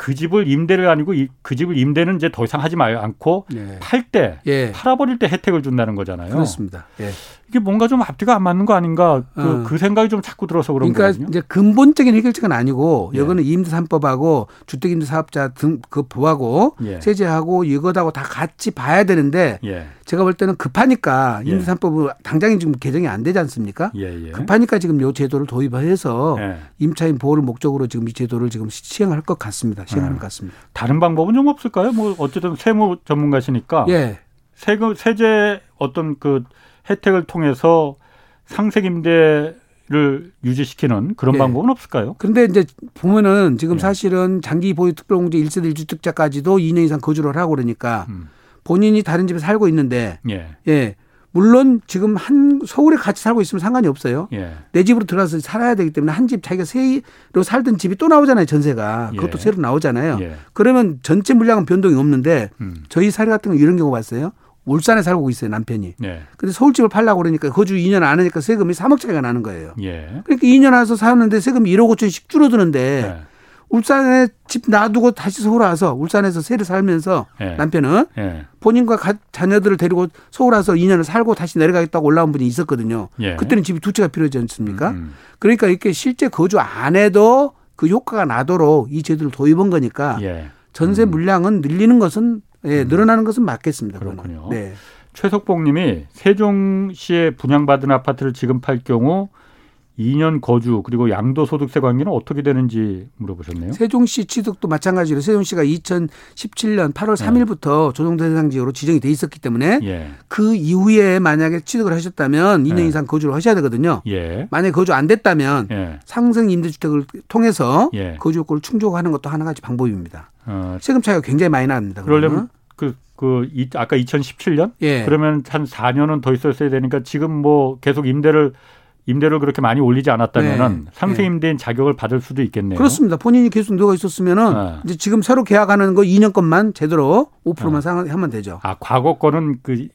Speaker 1: 그 집을 임대를 아니고 그 집을 임대는 이제 더 이상 하지 말 않고 네. 팔때 예. 팔아버릴 때 혜택을 준다는 거잖아요.
Speaker 3: 그렇습니다. 예.
Speaker 1: 이게 뭔가 좀 앞뒤가 안 맞는 거 아닌가 그, 어. 그 생각이 좀 자꾸 들어서 그런
Speaker 3: 그러니까
Speaker 1: 거거든요.
Speaker 3: 이제 근본적인 해결책은 아니고 예. 이거는 임대 3법하고 주택임대 사업자 등그 법하고 예. 세제하고 이것하고 다 같이 봐야 되는데 예. 제가 볼 때는 급하니까 임대 3법은 예. 당장에 지금 개정이 안 되지 않습니까? 예, 급하니까 지금 요 제도를 도입해서 임차인 보호를 목적으로 지금 이 제도를 지금 시행할 것 같습니다. 시행할 것 같습니다.
Speaker 1: 다른 방법은 좀 없을까요? 뭐 어쨌든 세무 전문가시니까 예. 세금 세제 어떤 그 혜택을 통해서 상생 임대 를 유지시키는 그런 예. 방법은 없을까요?
Speaker 3: 그런데 이제 보면은 지금 예. 사실은 장기 보유 특별공제 1세대 1주택자까지도 2년 이상 거주를 하고 그러니까 음. 본인이 다른 집에 살고 있는데 예. 예. 물론 지금 한 서울에 같이 살고 있으면 상관이 없어요. 예. 내 집으로 들어가서 살아야 되기 때문에 한 집 자기가 새로 살던 집이 또 나오잖아요 전세가 그것도 예. 새로 나오잖아요. 예. 그러면 전체 물량은 변동이 없는데 음. 저희 사례 같은 거 이런 경우 봤어요. 울산에 살고 있어요 남편이. 네. 근데 서울집을 팔라고 그러니까 거주 2년 안 하니까 세금이 3억 차이가 나는 거예요. 예. 그러니까 2년 와서 사는데 세금이 1억 5천씩 줄어드는데 네. 울산에 집 놔두고 다시 서울 와서 울산에서 세를 살면서 예. 남편은 예. 본인과 가, 자녀들을 데리고 서울 와서 2년을 살고 다시 내려가겠다고 올라온 분이 있었거든요. 예. 그때는 집이 두 채가 필요하지 않습니까? 음, 음. 그러니까 이렇게 실제 거주 안 해도 그 효과가 나도록 이 제도를 도입한 거니까 예. 전세 음. 물량은 늘리는 것은 예, 음. 늘어나는 것은 맞겠습니다.
Speaker 1: 그렇군요. 네. 최석봉 님이 세종시에 분양받은 아파트를 지금 팔 경우 2년 거주 그리고 양도소득세 관계는 어떻게 되는지 물어보셨네요.
Speaker 3: 세종시 취득도 마찬가지로 세종시가 2017년 8월 3일부터 조정 대상 지역으로 지정이 돼 있었기 때문에 예. 그 이후에 만약에 취득을 하셨다면 2년 예. 이상 거주를 하셔야 되거든요. 예. 만약에 거주 안 됐다면 예. 상승 임대주택을 통해서 예. 거주요건을 충족하는 것도 하나가지 방법입니다. 어. 세금 차이가 굉장히 많이 납니다.
Speaker 1: 그러려면 그, 그, 이, 아까 2017년? 예. 그러면 한 4년은 더 있었어야 되니까 지금 뭐 계속 임대를 임대를 그렇게 많이 올리지 않았다면은 네. 상세 임대인 자격을 받을 수도 있겠네요.
Speaker 3: 그렇습니다. 본인이 계속 누가 있었으면은 네. 이제 지금 새로 계약하는 거 2년 것만 제대로 5%만 네. 하면 되죠.
Speaker 1: 아 과거 거는 그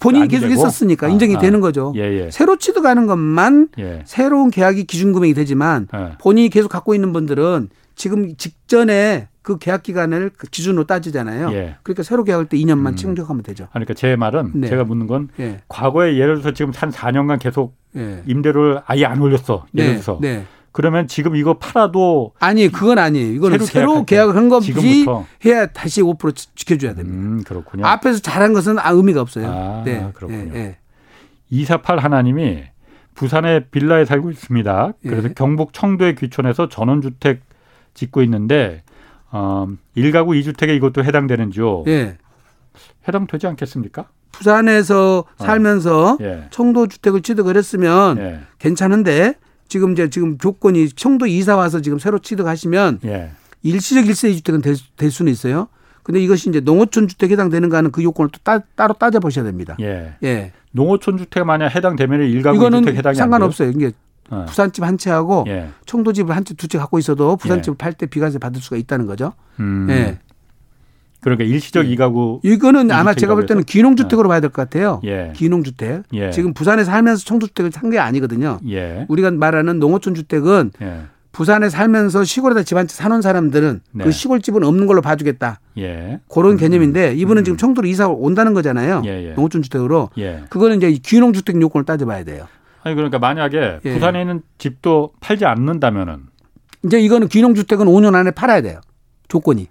Speaker 3: 본인이 계속 되고? 있었으니까 아, 인정이 아. 되는 거죠. 예, 예. 새로 취득하는 것만 예. 새로운 계약이 기준 금액이 되지만 예. 본인이 계속 갖고 있는 분들은 지금 직전에 그 계약 기간을 그 기준으로 따지잖아요. 예. 그러니까 새로 계약할 때 2년만 음. 충족하면 되죠.
Speaker 1: 그러니까 제 말은 네. 제가 묻는 건 예. 과거에 예를 들어서 지금 한 4년간 계속 예. 임대를 아예 안 올렸어. 예를 네. 들어서. 네. 그러면 지금 이거 팔아도
Speaker 3: 아니 그건 아니에요. 이거는 새로, 계약을 한 건지 해야 다시 5% 지켜줘야 됩니다. 음, 그렇군요. 앞에서 잘한 것은 아, 의미가 없어요. 아, 네,
Speaker 1: 그렇군요. 네, 248 하나님이 부산의 빌라에 살고 있습니다. 그래서 예. 경북 청도의 귀촌에서 전원주택 짓고 있는데 어, 1가구 2주택에 이것도 해당되는지요? 예. 해당되지 않겠습니까?
Speaker 3: 부산에서 어. 살면서 어. 예. 청도 주택을 취득을 했으면 예. 괜찮은데 지금 이제 지금 조건이 청도 이사 와서 지금 새로 취득하시면 예. 일시적 일세 주택은 될, 될 수는 있어요. 근데 이것이 이제 농어촌 주택 해당되는가 하는 그 요건을 또 따, 따로 따져 보셔야 됩니다. 예.
Speaker 1: 예. 농어촌 주택 만약 해당되면 일가구 주택 해당이
Speaker 3: 상관없어요. 이게 어. 부산집 한 채하고 예. 청도집을 한 채 두 채 갖고 있어도 부산집을 예. 팔때 비과세 받을 수가 있다는 거죠. 음. 예.
Speaker 1: 그러니까 일시적 예. 이가구
Speaker 3: 이거는 아마 제가 볼 때는 귀농주택으로 어. 봐야 될 것 같아요. 예. 귀농주택. 예. 지금 부산에 살면서 청도주택을 산 게 아니거든요. 예. 우리가 말하는 농어촌 주택은 예. 부산에 살면서 시골에다 집 한 채 사놓은 사람들은 네. 그 시골집은 없는 걸로 봐주겠다. 예. 그런 음. 개념인데 이분은 음. 지금 청도로 이사 온다는 거잖아요. 농어촌 주택으로. 그거는 이제 귀농 주택 요건을 따져봐야 돼요.
Speaker 1: 아니 그러니까 만약에 예. 부산에 있는 집도 팔지 않는다면은
Speaker 3: 이제 이거는 귀농주택은 5년 안에 팔아야 돼요. 조건이.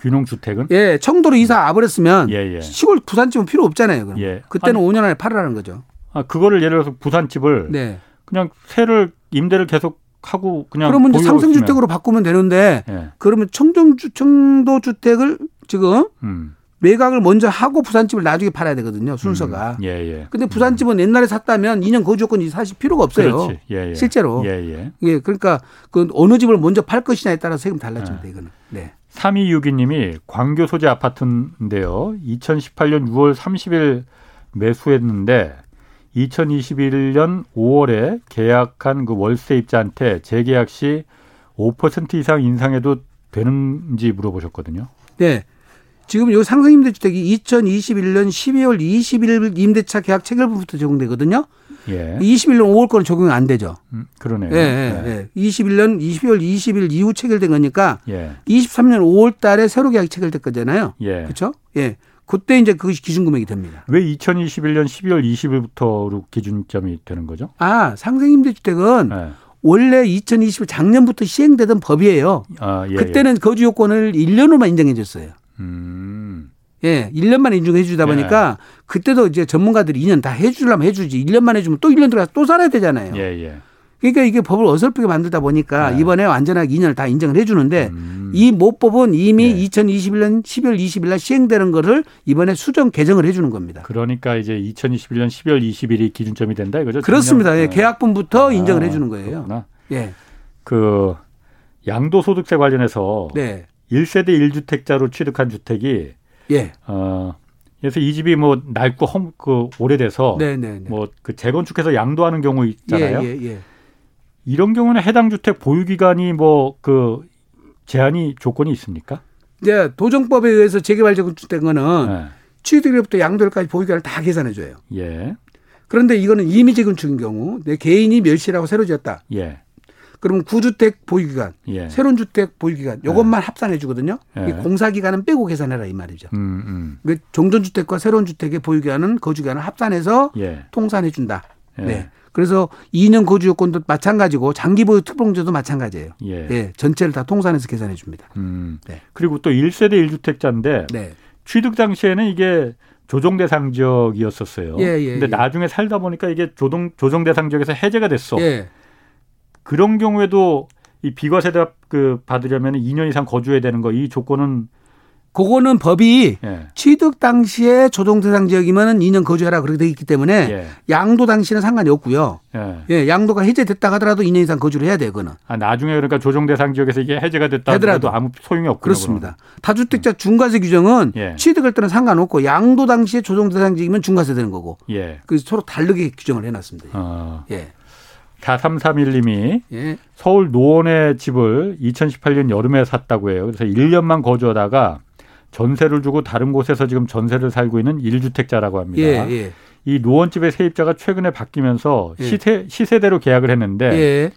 Speaker 1: 귀농주택은?
Speaker 3: 예, 청도로 이사 와버렸으면 예, 예. 시골 부산집은 필요 없잖아요. 그럼. 예. 그때는 아니, 5년 안에 팔으라는 거죠.
Speaker 1: 아, 그거를 예를 들어서 부산집을 네. 그냥 세를 임대를 계속 하고 그냥
Speaker 3: 그러면 이제 상승주택으로 바꾸면 되는데 예. 그러면 청정주 청도 주택을 지금 음. 매각을 먼저 하고 부산집을 나중에 팔아야 되거든요. 순서가. 음, 예, 예. 근데 부산집은 음. 옛날에 샀다면 2년 거주 조건이 사실 필요가 없어요. 예, 예. 실제로. 예, 예. 예, 그러니까 그 어느 집을 먼저 팔 것이냐에 따라 세금 달라집니다, 예. 이거는. 네.
Speaker 1: 3262님이 광교 소재 아파트인데요. 2018년 6월 30일 매수했는데 2021년 5월에 계약한 그 월세 입자한테 재계약 시 5% 이상 인상해도 되는지 물어보셨거든요.
Speaker 3: 네. 지금 요 상승 임대주택이 2021년 12월 20일 임대차 계약 체결부터 적용되거든요. 예. 21년 5월 거는 적용이 안 되죠.
Speaker 1: 음, 그러네요.
Speaker 3: 예, 예, 예. 21년 12월 20일 이후 체결된 거니까 예. 23년 5월 달에 새로 계약이 체결될 거잖아요. 예. 그렇죠? 예. 그때 이제 그것이 기준 금액이 됩니다.
Speaker 1: 왜 2021년 12월 20일부터로 기준점이 되는 거죠?
Speaker 3: 아, 상생 임대주택은 예. 원래 2020 작년부터 시행되던 법이에요. 아, 예, 그때는 거주 요건을 1년으로만 인정해 줬어요. 음. 예, 1년만 인정해 주다 보니까 예. 그때도 이제 전문가들이 2년 다 해주려면 해주지 1년만 해주면 또 1년 들어가서 또 살아야 되잖아요. 예, 예. 그러니까 이게 법을 어설프게 만들다 보니까 네. 이번에 완전하게 2년을 다 인정을 해 주는데 음. 이 모법은 이미 네. 2021년 12월 20일 날 시행되는 거를 이번에 수정 개정을 해 주는 겁니다.
Speaker 1: 그러니까 이제 2021년 12월 20일이 기준점이 된다 이거죠?
Speaker 3: 그렇습니다. 예, 계약분부터 아, 인정을 해 주는 거예요. 그렇구나. 예.
Speaker 1: 그 양도소득세 관련해서 네. 1세대 1주택자로 취득한 주택이 예. 어 그래서 이 집이 뭐 낡고 험, 그 오래돼서 네네네. 뭐그 재건축해서 양도하는 경우 있잖아요. 예, 예, 예. 이런 경우는 해당 주택 보유 기간이 뭐 그 제한이 조건이 있습니까?
Speaker 3: 네, 도정법에 의해서 재개발 재건축된 거는 네. 취득일부터 양도일까지 보유 기간을 다 계산해 줘요. 예. 그런데 이거는 이미 재건축인 경우 내 개인이 멸실하고 새로 지었다. 예. 그러면 구주택 보유기간, 예. 새로운 주택 보유기간 요것만 예. 합산해 주거든요. 예. 공사기간은 빼고 계산해라 이 말이죠. 음, 음. 그 종전주택과 새로운 주택의 보유기간은 거주기간을 합산해서 예. 통산해 준다. 예. 네. 그래서 2년 거주 요건도 마찬가지고 장기 보유 특공제도 마찬가지예요. 예. 예. 전체를 다 통산해서 계산해 줍니다. 음.
Speaker 1: 네. 그리고 또 1세대 1주택자인데 네. 취득 당시에는 이게 조정 대상 지역이었었어요. 예, 예, 근데 예. 나중에 살다 보니까 이게 조정 조정 대상 지역에서 해제가 됐어. 예. 그런 경우에도 이 비과세대 그 받으려면 2년 이상 거주해야 되는 거 이 조건은
Speaker 3: 그거는 법이 예. 취득 당시에 조정 대상 지역이면은 2년 거주해라 그렇게 돼 있기 때문에 예. 양도 당시는 상관이 없고요. 예. 예. 양도가 해제됐다 하더라도 2년 이상 거주를 해야 되거는.
Speaker 1: 아, 나중에 그러니까 조정 대상 지역에서 이게 해제가 됐다 하더라도 아무 소용이 없고
Speaker 3: 그렇습니다. 그러면. 다주택자 중과세 규정은 예. 취득할 때는 상관없고 양도 당시에 조정 대상 지역이면 중과세 되는 거고. 예. 그래서 서로 다르게 규정을 해 놨습니다. 어.
Speaker 1: 예. 4331님이 예. 서울 노원의 집을 2018년 여름에 샀다고 해요. 그래서 1년만 거주하다가 전세를 주고 다른 곳에서 지금 전세를 살고 있는 1주택자라고 합니다. 예, 예. 이 노원집의 세입자가 최근에 바뀌면서 예. 시세 시세대로 계약을 했는데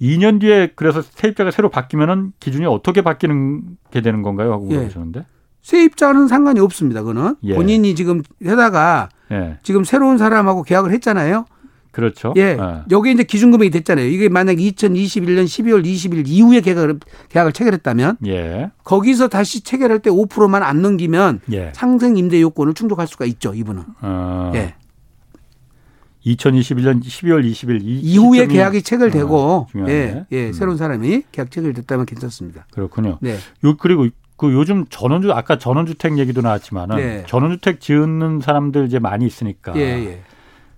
Speaker 1: 2년 예. 뒤에 그래서 세입자가 새로 바뀌면은 기준이 어떻게 바뀌는 게 되는 건가요? 하고 예. 물어보셨는데.
Speaker 3: 세입자는 상관이 없습니다. 그거는 본인이 지금 해다가 지금 새로운 사람하고 계약을 했잖아요.
Speaker 1: 그렇죠.
Speaker 3: 예. 네. 여기 이제 기준 금액이 됐잖아요. 이게 만약 2021년 12월 20일 이후에 계약을, 계약을 체결했다면 예. 거기서 다시 체결할 때 5%만 안 넘기면 예. 상생 임대 요건을 충족할 수가 있죠. 이분은. 어. 예.
Speaker 1: 2021년 12월 20일
Speaker 3: 이후에 계약이 체결되고 어, 예, 예, 음. 새로운 사람이 계약 체결됐다면 괜찮습니다.
Speaker 1: 그렇군요. 네. 요 그리고 그 요즘 전원주 아까 전원주택 얘기도 나왔지만은 네. 전원주택 지은 사람들 이제 많이 있으니까 예, 예.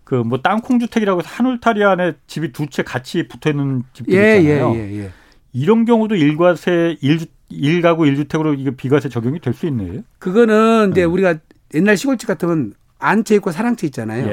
Speaker 1: 그 뭐 땅콩 주택이라고 해서 한 울타리 안에 집이 두 채 같이 붙어 있는 집들 예, 있잖아요. 예, 예, 예. 이런 경우도 일과세 일주 일가구 일주택으로 이게 비과세 적용이 될 수 있네요.
Speaker 3: 그거는 이제 네. 우리가 옛날 시골집 같으면 안채 있고 사랑채 있잖아요.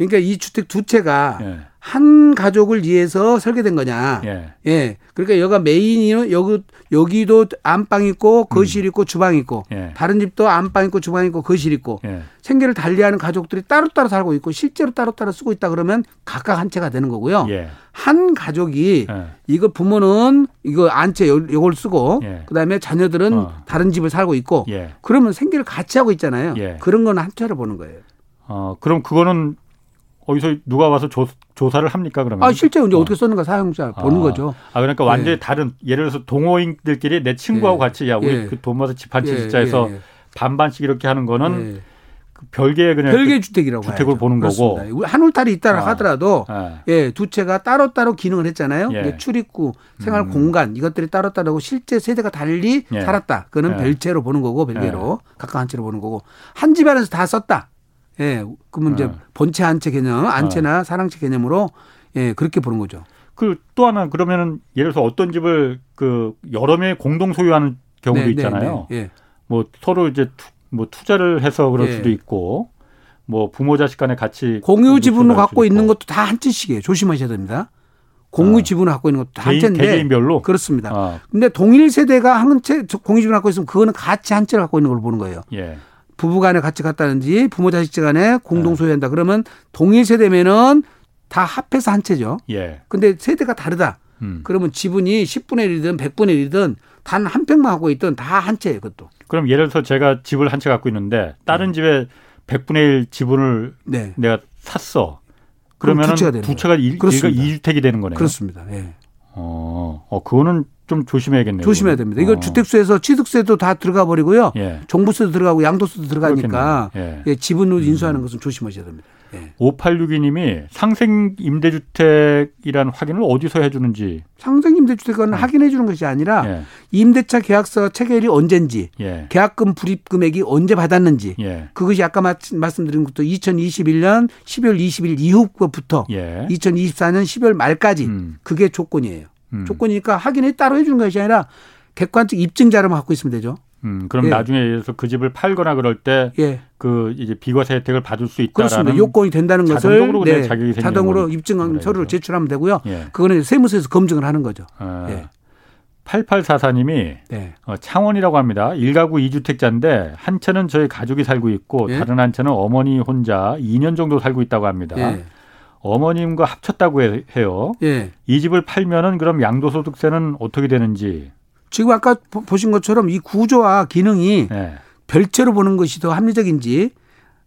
Speaker 3: 예. 그러니까 이 주택 두 채가 예. 한 가족을 위해서 설계된 거냐. 예. 예. 그러니까 여가 메인이요. 여기 여기도 안방 있고 거실 있고 주방 있고 예. 다른 집도 안방 있고 주방 있고 거실 있고 예. 생계를 달리하는 가족들이 따로따로 살고 있고 실제로 따로따로 쓰고 있다 그러면 각각 한 채가 되는 거고요. 예. 한 가족이 예. 이거 부모는 이거 안채 요걸 쓰고 예. 그다음에 자녀들은 어. 다른 집을 살고 있고 예. 그러면 생계를 같이 하고 있잖아요. 그런 건 한 채로 보는 거예요.
Speaker 1: 어, 그럼 그거는 어디서 누가 와서 조, 조사를 합니까 그러면?
Speaker 3: 아 실제 이제 어. 떻게 썼는가 사용자 아. 보는 거죠.
Speaker 1: 아 그러니까 완전히 예. 다른 예를 들어서 동호인들끼리 내 친구하고 예. 같이 야 우리 예. 그돈 모아서 집 한 채 짓자 해서 예, 예. 반반씩 이렇게 하는 거는 그 별개의 그냥
Speaker 3: 별개 그 주택이라고
Speaker 1: 주택을
Speaker 3: 하죠.
Speaker 1: 보는
Speaker 3: 그렇습니다.
Speaker 1: 거고
Speaker 3: 한 울타리 있다라 아. 하더라도 예. 두 채가 따로 따로 기능을 했잖아요. 예. 출입구, 생활 음. 공간 이것들이 따로 따르고 실제 세대가 달리 살았다. 그거는 별채로 보는 거고 별개로 각각 한 채로 보는 거고 한 집안에서 다 썼다. 예, 그러면 이제 네. 본체 한채 개념, 네. 사랑채 개념으로 예, 그렇게 보는 거죠.
Speaker 1: 그 또 하나 그러면은 예를 들어서 어떤 집을 그 여러 명이 공동 소유하는 경우도 네, 네 있잖아요. 네, 네, 뭐 서로 이제 투, 뭐 투자를 해서 그럴 예. 수도 있고 뭐 부모 자식 간에 같이
Speaker 3: 공유 지분을 갖고 있는 것도 다 한 채씩이에요. 조심하셔야 됩니다. 공유 아. 지분을 갖고 있는 것도 한 채인데
Speaker 1: 개인별로
Speaker 3: 그렇습니다. 아. 근데 동일 세대가 한채 공유 지분을 갖고 있으면 그거는 같이 한 채를 갖고 있는 걸 보는 거예요. 예. 부부간에 같이 갔다든지 부모 자식 간에 공동 예. 소유한다. 그러면 동일 세대면은 다 합해서 한 채죠. 예. 근데 세대가 다르다. 음. 그러면 지분이 10분의 1이든 100분의 1이든 단 한 평만 갖고 있든 다한 채예요, 그것도.
Speaker 1: 그럼 예를 들어서 제가 집을 한 채 갖고 있는데 다른 네. 집에 100분의 1 지분을 네. 내가 샀어. 그러면 두 채가, 두 채가 일, 그렇습니다. 2주택이 되는 거네요.
Speaker 3: 그렇습니다. 예.
Speaker 1: 어, 어, 그거는 좀 조심해야겠네요.
Speaker 3: 조심해야 됩니다. 이거 어. 주택수에서 취득세도 다 들어가 버리고요. 예. 종부세도 들어가고 양도세도 들어가니까 예. 예, 지분으로 인수하는 것은 조심하셔야 됩니다.
Speaker 1: 예. 5862님이 상생 임대주택이라는 확인을 어디서 해주는지.
Speaker 3: 상생 임대주택은 네. 확인해 주는 것이 아니라 예. 임대차 계약서 체결이 언젠지, 예. 계약금 불입 금액이 언제 받았는지, 예. 그것이 아까 말씀드린 것도 2021년 12월 20일 이후부터 2024년 12월 말까지 음. 그게 조건이에요. 음. 조건이니까 확인을 따로 해주는 것이 아니라 객관적 입증 자료만 갖고 있으면 되죠.
Speaker 1: 음, 그럼 예. 나중에 예서 그 집을 팔거나 그럴 때, 예. 그 이제 비과세 혜택을 받을 수 있다라는
Speaker 3: 그렇습니다. 요건이 된다는 것을 네, 자격이 자동으로 입증 서류를 제출하면 되고요. 예. 그거는 세무서에서 검증을 하는 거죠. 아. 예.
Speaker 1: 8844님이 네. 어, 창원이라고 합니다. 1가구 2주택자인데 한 채는 저희 가족이 살고 있고 예. 다른 한 채는 어머니 혼자 2년 정도 살고 있다고 합니다. 예. 어머님과 합쳤다고 해요. 예. 이 집을 팔면은 그럼 양도소득세는 어떻게 되는지
Speaker 3: 지금 아까 보신 것처럼 이 구조와 기능이 네. 별채로 보는 것이 더 합리적인지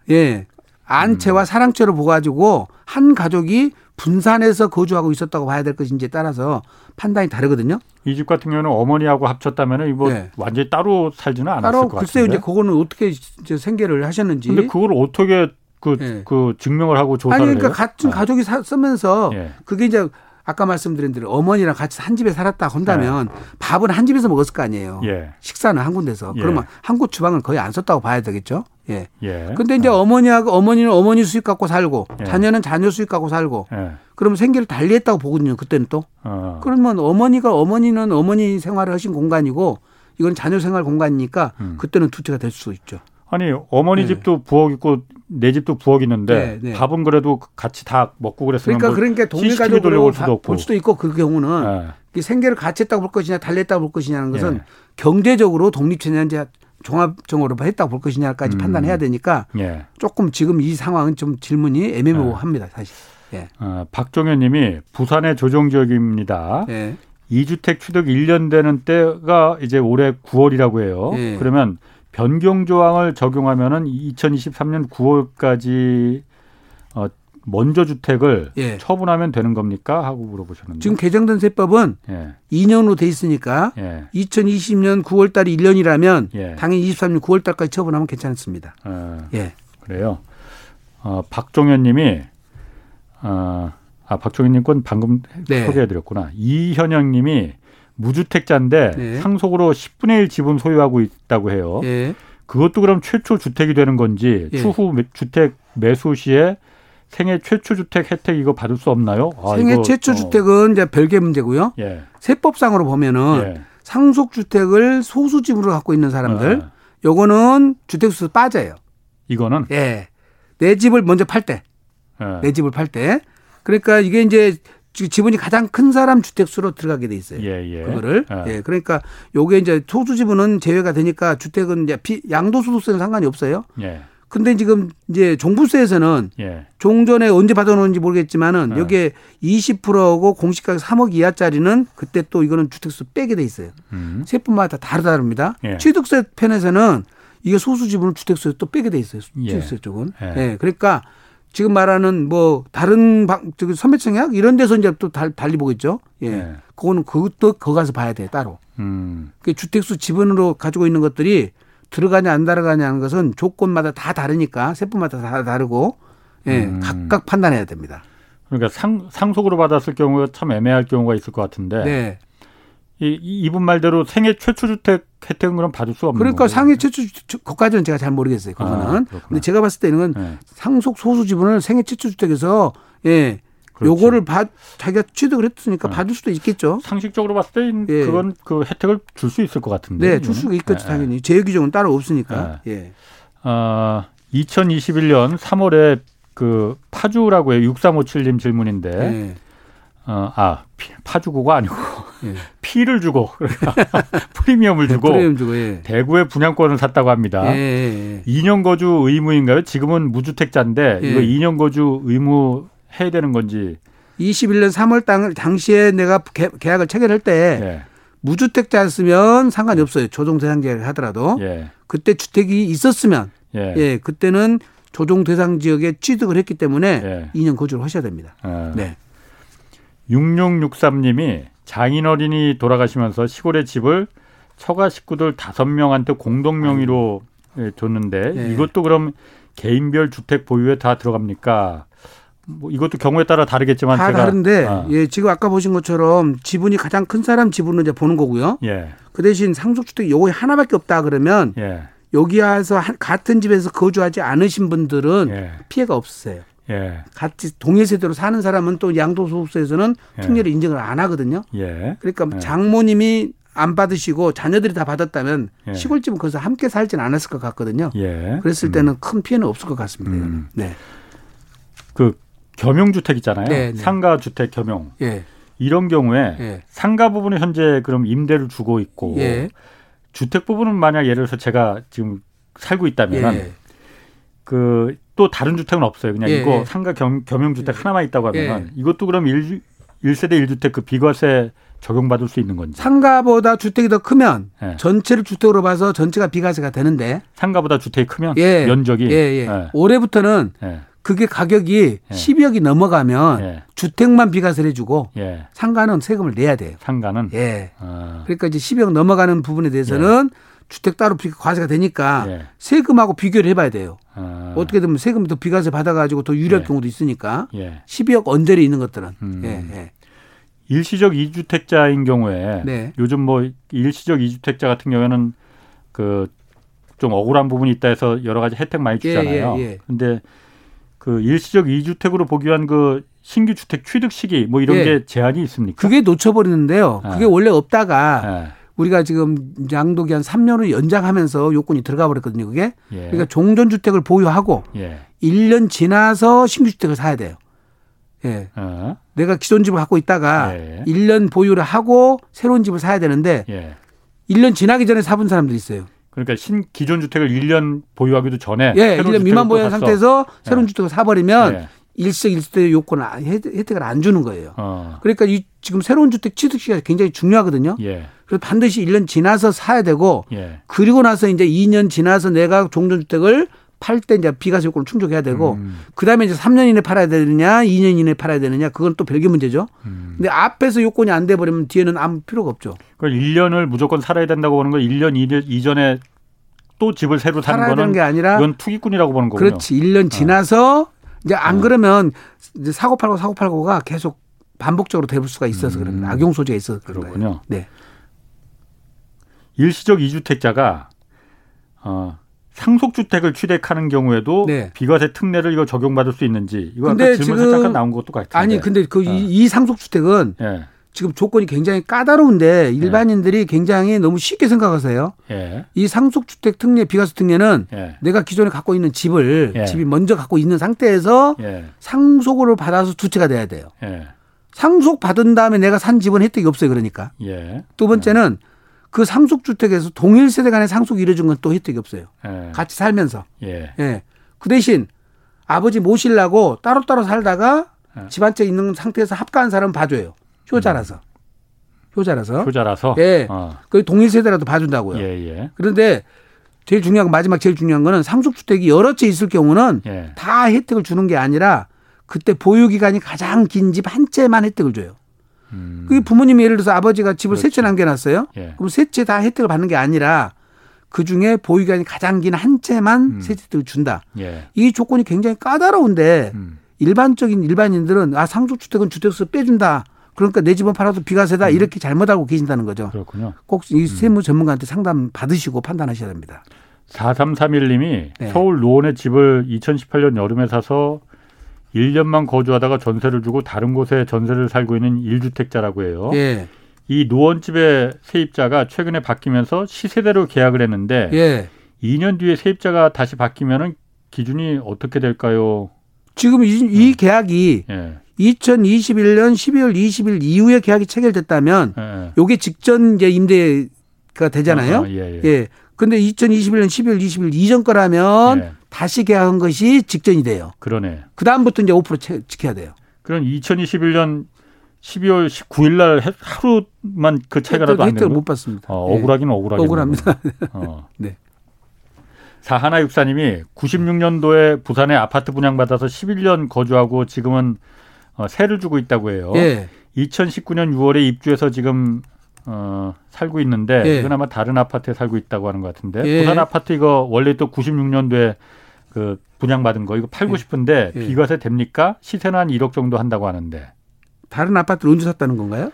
Speaker 3: 예 안채와 음. 사랑채로 보가지고 한 가족이 분산해서 거주하고 있었다고 봐야 될 것인지에 따라서 판단이 다르거든요.
Speaker 1: 이 집 같은 경우는 어머니하고 합쳤다면 뭐 네. 완전히 따로 살지는 않았을 따로, 것
Speaker 3: 같은데. 글쎄요, 이제 그거는 어떻게 이제 생계를 하셨는지.
Speaker 1: 근데 그걸 어떻게 그, 네. 그 증명을 하고 조사를
Speaker 3: 아니, 그러니까? 같은 네. 가족이 사, 쓰면서 네. 그게 이제 아까 말씀드린 대로 어머니랑 같이 한 집에 살았다 한다면 네. 밥은 한 집에서 먹었을 거 아니에요. 예. 식사는 한 군데서. 예. 그러면 한국 주방을 거의 안 썼다고 봐야 되겠죠. 예. 예. 근데 이제 어. 어머니하고 어머니는 어머니 수익 갖고 살고 예. 자녀는 자녀 수익 갖고 살고 예. 그러면 생계를 달리 했다고 보거든요. 그때는 또. 어. 그러면 어머니가 어머니는 어머니 생활을 하신 공간이고 이건 자녀 생활 공간이니까 음. 그때는 두 채가 될 수 있죠.
Speaker 1: 아니 어머니 네. 집도 부엌 있고 내 집도 부엌 있는데 네, 네. 밥은 그래도 같이 다 먹고 그랬으면
Speaker 3: 그러니까 뭐 그러니까 동일 가족으로 수도 볼 수도 있고 그 경우는 네. 생계를 같이 했다고 볼 것이냐 달랬다고 볼 것이냐는 것은 네. 경제적으로 독립체냐 이제 종합적으로 했다고 볼 것이냐까지 음. 판단해야 되니까 예. 조금 지금 이 상황은 좀 질문이 애매모호합니다 사실. 예.
Speaker 1: 어, 박종현님이 부산의 조정 지역입니다. 예. 2주택 취득 1년 되는 때가 이제 올해 9월이라고 해요. 예. 그러면 변경 조항을 적용하면은 2023년 9월까지 어 먼저 주택을 예. 처분하면 되는 겁니까? 하고 물어보셨는데
Speaker 3: 지금 개정된 세법은 예. 2년으로 돼 있으니까 예. 2020년 9월 달이 1년이라면 예. 당연히 23년 9월 달까지 처분하면 괜찮습니다. 아,
Speaker 1: 예. 그래요. 어, 박종현 님이 어, 아, 박종현 님 건 방금 네. 소개해 드렸구나. 이현영 님이 무주택자인데 네. 상속으로 10분의 1 지분 소유하고 있다고 해요. 네. 그것도 그럼 최초 주택이 되는 건지 네. 추후 주택 매수 시에 생애 최초 주택 혜택 이거 받을 수 없나요?
Speaker 3: 아, 생애 이거, 최초 어. 주택은 이제 별개 문제고요. 예. 세법상으로 보면은 예. 상속 주택을 소수 지분으로 갖고 있는 사람들 예. 요거는 주택수 빠져요.
Speaker 1: 이거는
Speaker 3: 예. 내 집을 먼저 팔 때. 예. 내 집을 팔 때. 그러니까 이게 이제 지분이 가장 큰 사람 주택수로 들어가게 돼 있어요. 예, 예. 그거를. 예. 예. 그러니까 요게 이제 소수 지분은 제외가 되니까 주택은 이제 피, 양도소득세는 상관이 없어요. 예. 근데 지금 이제 종부세에서는 예. 종전에 언제 받아놓은지 모르겠지만은 예. 여기에 20%고 공시가격 3억 이하짜리는 그때 또 이거는 주택수 빼게 돼 있어요. 음. 세뿐마다 다르다 릅니다 예. 취득세 편에서는 이게 소수 지분을 주택수에 또 빼게 돼 있어요. 예. 취득세 쪽은. 예. 예. 그러니까 지금 말하는 뭐 다른 방 저기 선배청약 이런 데서 이제 또 달, 달리 보겠죠. 예. 네. 그거는 그것도 거 가서 봐야 돼 따로. 음. 그 주택수 지분으로 가지고 있는 것들이 들어가냐 안 들어가냐는 것은 조건마다 다 다르니까 세법마다 다 다르고 예. 음. 각각 판단해야 됩니다.
Speaker 1: 그러니까 상, 상속으로 받았을 경우가 참 애매할 경우가 있을 것 같은데. 네. 이, 이분 말대로 생애 최초 주택 혜택은 그럼 받을 수 없는
Speaker 3: 그러니까. 상해 최초 그까지는 제가 잘 모르겠어요. 그거는. 아, 근데 제가 봤을 때는 네. 상속 소수 지분을 생애 최초 주택에서 예. 그렇지. 요거를 받 자기가 취득을 했으니까 네. 받을 수도 있겠죠.
Speaker 1: 상식적으로 봤을 때 예. 그건 그 혜택을 줄 수 있을 것 같은데.
Speaker 3: 네, 줄수 있겠죠, 네. 당연히. 제외 규정은 따로 없으니까. 네. 예.
Speaker 1: 어, 2021년 3월에 그 파주라고 해요. 6357님 질문인데. 네. 어, 아, 피, 파주고가 아니고 예. 피를 주고 그러니까 프리미엄을 주고, 프리미엄 주고 예. 대구의 분양권을 샀다고 합니다. 예, 2년 예, 예. 거주 의무인가요? 지금은 무주택자인데 이거 2년 거주 의무 해야 되는 건지
Speaker 3: 21년 3월 당, 당시에 내가 개, 계약을 체결할 때 무주택자였으면 상관이 없어요. 조정 대상 지역을 하더라도 그때 주택이 있었으면 예. 그때는 조정 대상 지역에 취득을 했기 때문에 2년 거주를 하셔야 됩니다. 아. 네.
Speaker 1: 6663님이 장인어른이 돌아가시면서 시골의 집을 처가 식구들 다섯 명한테 공동 명의로 예, 줬는데 네. 이것도 그럼 개인별 주택 보유에 다 들어갑니까? 뭐 이것도 경우에 따라 다르겠지만
Speaker 3: 다 제가 다른데 아. 예 지금 아까 보신 것처럼 지분이 가장 큰 사람 지분을 이제 보는 거고요. 예. 그 대신 상속주택 요거 하나밖에 없다 그러면 예. 여기 와서 같은 집에서 거주하지 않으신 분들은 예. 피해가 없으세요. 예. 같이 동일 세대로 사는 사람은 또 양도소득세에서는 예. 특례를 인정을 안 하거든요. 예. 그러니까 예. 장모님이 안 받으시고 자녀들이 다 받았다면 예. 시골집은 거기서 함께 살지는 않았을 것 같거든요. 예. 그랬을 음. 때는 큰 피해는 없을 것 같습니다. 음. 네.
Speaker 1: 그 겸용주택 있잖아요. 네, 네. 상가주택 겸용. 이런 경우에 상가 부분은 현재 그럼 임대를 주고 있고 주택 부분은 만약 예를 들어서 제가 지금 살고 있다면 그 또 다른 주택은 없어요. 그냥 예, 이거 예. 상가 겸, 겸용주택 예. 하나만 있다고 하면 예. 이것도 그럼 일, 1세대 1주택 그 비과세 적용받을 수 있는 건지.
Speaker 3: 상가보다 주택이 더 크면 예. 전체를 주택으로 봐서 전체가 비과세가 되는데.
Speaker 1: 상가보다 주택이 크면 예. 면적이. 예, 예.
Speaker 3: 예. 올해부터는 그게 가격이 예. 12억이 넘어가면 예. 주택만 비과세를 해주고 예. 상가는 세금을 내야 돼요.
Speaker 1: 상가는.
Speaker 3: 예. 아. 그러니까 이제 12억 넘어가는 부분에 대해서는 주택 따로 과세가 되니까 예. 세금하고 비교를 해봐야 돼요. 아. 어떻게 되면 세금이 더 비과세 받아가지고 더 유리할 예. 경우도 있으니까 예. 12억 언저리 있는 것들은. 음. 예. 예.
Speaker 1: 일시적 이주택자인 경우에 네. 요즘 뭐 일시적 이주택자 같은 경우에는 그 좀 억울한 부분이 있다 해서 여러 가지 혜택 많이 예, 주잖아요. 예, 예, 근데 그 일시적 이주택으로 보기 위한 그 신규 주택 취득 시기 뭐 이런 게 제한이 있습니까?
Speaker 3: 그게 놓쳐버리는데요. 그게 원래 없다가 우리가 지금 양도기 한 3년을 연장하면서 요건이 들어가 버렸거든요. 그게. 예. 그러니까 종전 주택을 보유하고 예. 1년 지나서 신규 주택을 사야 돼요. 예. 어. 내가 기존 집을 갖고 있다가 예. 1년 보유를 하고 새로운 집을 사야 되는데 예. 1년 지나기 전에 사본 사람들이 있어요.
Speaker 1: 그러니까 신 기존 주택을 1년 보유하기도 전에
Speaker 3: 예, 1년 미만 보유한 상태에서 새로운 예. 주택을 사버리면 예. 일석일세 요건을 혜택을 안 주는 거예요. 어. 그러니까 이 지금 새로운 주택 취득 시가 굉장히 중요하거든요. 예. 그래서 반드시 1년 지나서 사야 되고 예. 그리고 나서 이제 2년 지나서 내가 종전주택을 팔 때 이제 비과세 요건을 충족해야 되고 음. 그다음에 이제 3년 이내 팔아야 되느냐 2년 이내 팔아야 되느냐 그건 또 별개 문제죠. 음. 근데 앞에서 요건이 안 돼 버리면 뒤에는 아무 필요가 없죠.
Speaker 1: 그걸 1년을 무조건 살아야 된다고 보는 거 1년 이전에 또 집을 새로 사는 거는 게 아니라 이건 투기꾼이라고 보는 거군요.
Speaker 3: 그렇지. 1년 어. 지나서 어. 이제 안 어. 그러면 이제 사고 팔고 사고 팔고가 계속 반복적으로 될 수가 있어서 음. 그런 악용 소지가 있어서 그런 그렇군요. 거예요. 네.
Speaker 1: 일시적 이주택자가 어, 상속주택을 취득하는 경우에도 네. 비과세 특례를 이거 적용받을 수 있는지 이거 아까 질문에 잠깐 나온 것도 같은데
Speaker 3: 아니 근데 그이 어. 이 상속주택은 네. 지금 조건이 굉장히 까다로운데 일반인들이 네. 굉장히 너무 쉽게 생각하세요. 예. 이 상속주택 특례 비과세 특례는 예. 내가 기존에 갖고 있는 집을 예. 집이 먼저 갖고 있는 상태에서 예. 상속을 받아서 두 채가 돼야 돼요. 예. 상속 받은 다음에 내가 산 집은 혜택이 없어요. 그러니까. 예. 두 번째는 그 상속주택에서 동일 세대 간의 상속이 이루어진 건 또 혜택이 없어요. 같이 살면서. 예. 그 대신 아버지 모시려고 따로따로 살다가 집 한 채 있는 상태에서 합가한 사람은 봐줘요. 효자라서. 효자라서.
Speaker 1: 효자라서.
Speaker 3: 예. 어. 그 동일 세대라도 봐준다고요. 예, 예. 그런데 제일 중요한 건 마지막 제일 중요한 거는 상속주택이 여러 채 있을 경우는 예. 다 혜택을 주는 게 아니라 그때 보유 기간이 가장 긴 집 한 채만 혜택을 줘요. 음. 그게 부모님이 예를 들어서 아버지가 집을 세 채 남겨놨어요. 예. 그럼 세 채 다 혜택을 받는 게 아니라 그 중에 보유 기간이 가장 긴 한 채만 음. 세 혜택을 준다. 예. 이 조건이 굉장히 까다로운데 음. 일반적인 일반인들은 아 상속주택은 주택수 빼준다. 그러니까 내 집은 팔아도 비과세다 음. 이렇게 잘못 알고 계신다는 거죠.
Speaker 1: 그렇군요.
Speaker 3: 꼭이 음. 세무 전문가한테 상담 받으시고 판단하셔야 됩니다.
Speaker 1: 4331님이 네. 서울 노원의 집을 2018년 여름에 사서 1년만 거주하다가 전세를 주고 다른 곳에 전세를 살고 있는 1주택자라고 해요. 예. 이 노원집의 세입자가 최근에 바뀌면서 시세대로 계약을 했는데 예. 2년 뒤에 세입자가 다시 바뀌면은 기준이 어떻게 될까요?
Speaker 3: 지금 이, 이 어. 계약이 예. 2021년 12월 20일 이후에 계약이 체결됐다면 예. 요게 직전 이제 임대가 되잖아요. 어, 예, 예. 예. 근데 2021년 12월 20일 이전 거라면 예. 다시 계약한 것이 직전이 돼요.
Speaker 1: 그러네.
Speaker 3: 그다음부터 이제 5% 지켜야 돼요.
Speaker 1: 그럼 2021년 12월 19일 날 하루만 그 차이가 나도 안 되는
Speaker 3: 못 받습니다.
Speaker 1: 어, 억울하긴 억울하긴
Speaker 3: 억울합니다. 어. 네.
Speaker 1: 사하나 육사님이 96년도에 부산에 아파트 분양받아서 11년 거주하고 지금은 어, 세를 주고 있다고 해요. 예. 2019년 6월에 입주해서 지금 어, 살고 있는데 예. 이건 아마 다른 아파트에 살고 있다고 하는 것 같은데 예. 부산 아파트 이거 원래 또 96년도에 그 분양받은 거 이거 팔고 예. 싶은데 예. 비과세 됩니까? 시세는 한 1억 정도 한다고 하는데
Speaker 3: 다른 아파트를 언제 샀다는 건가요?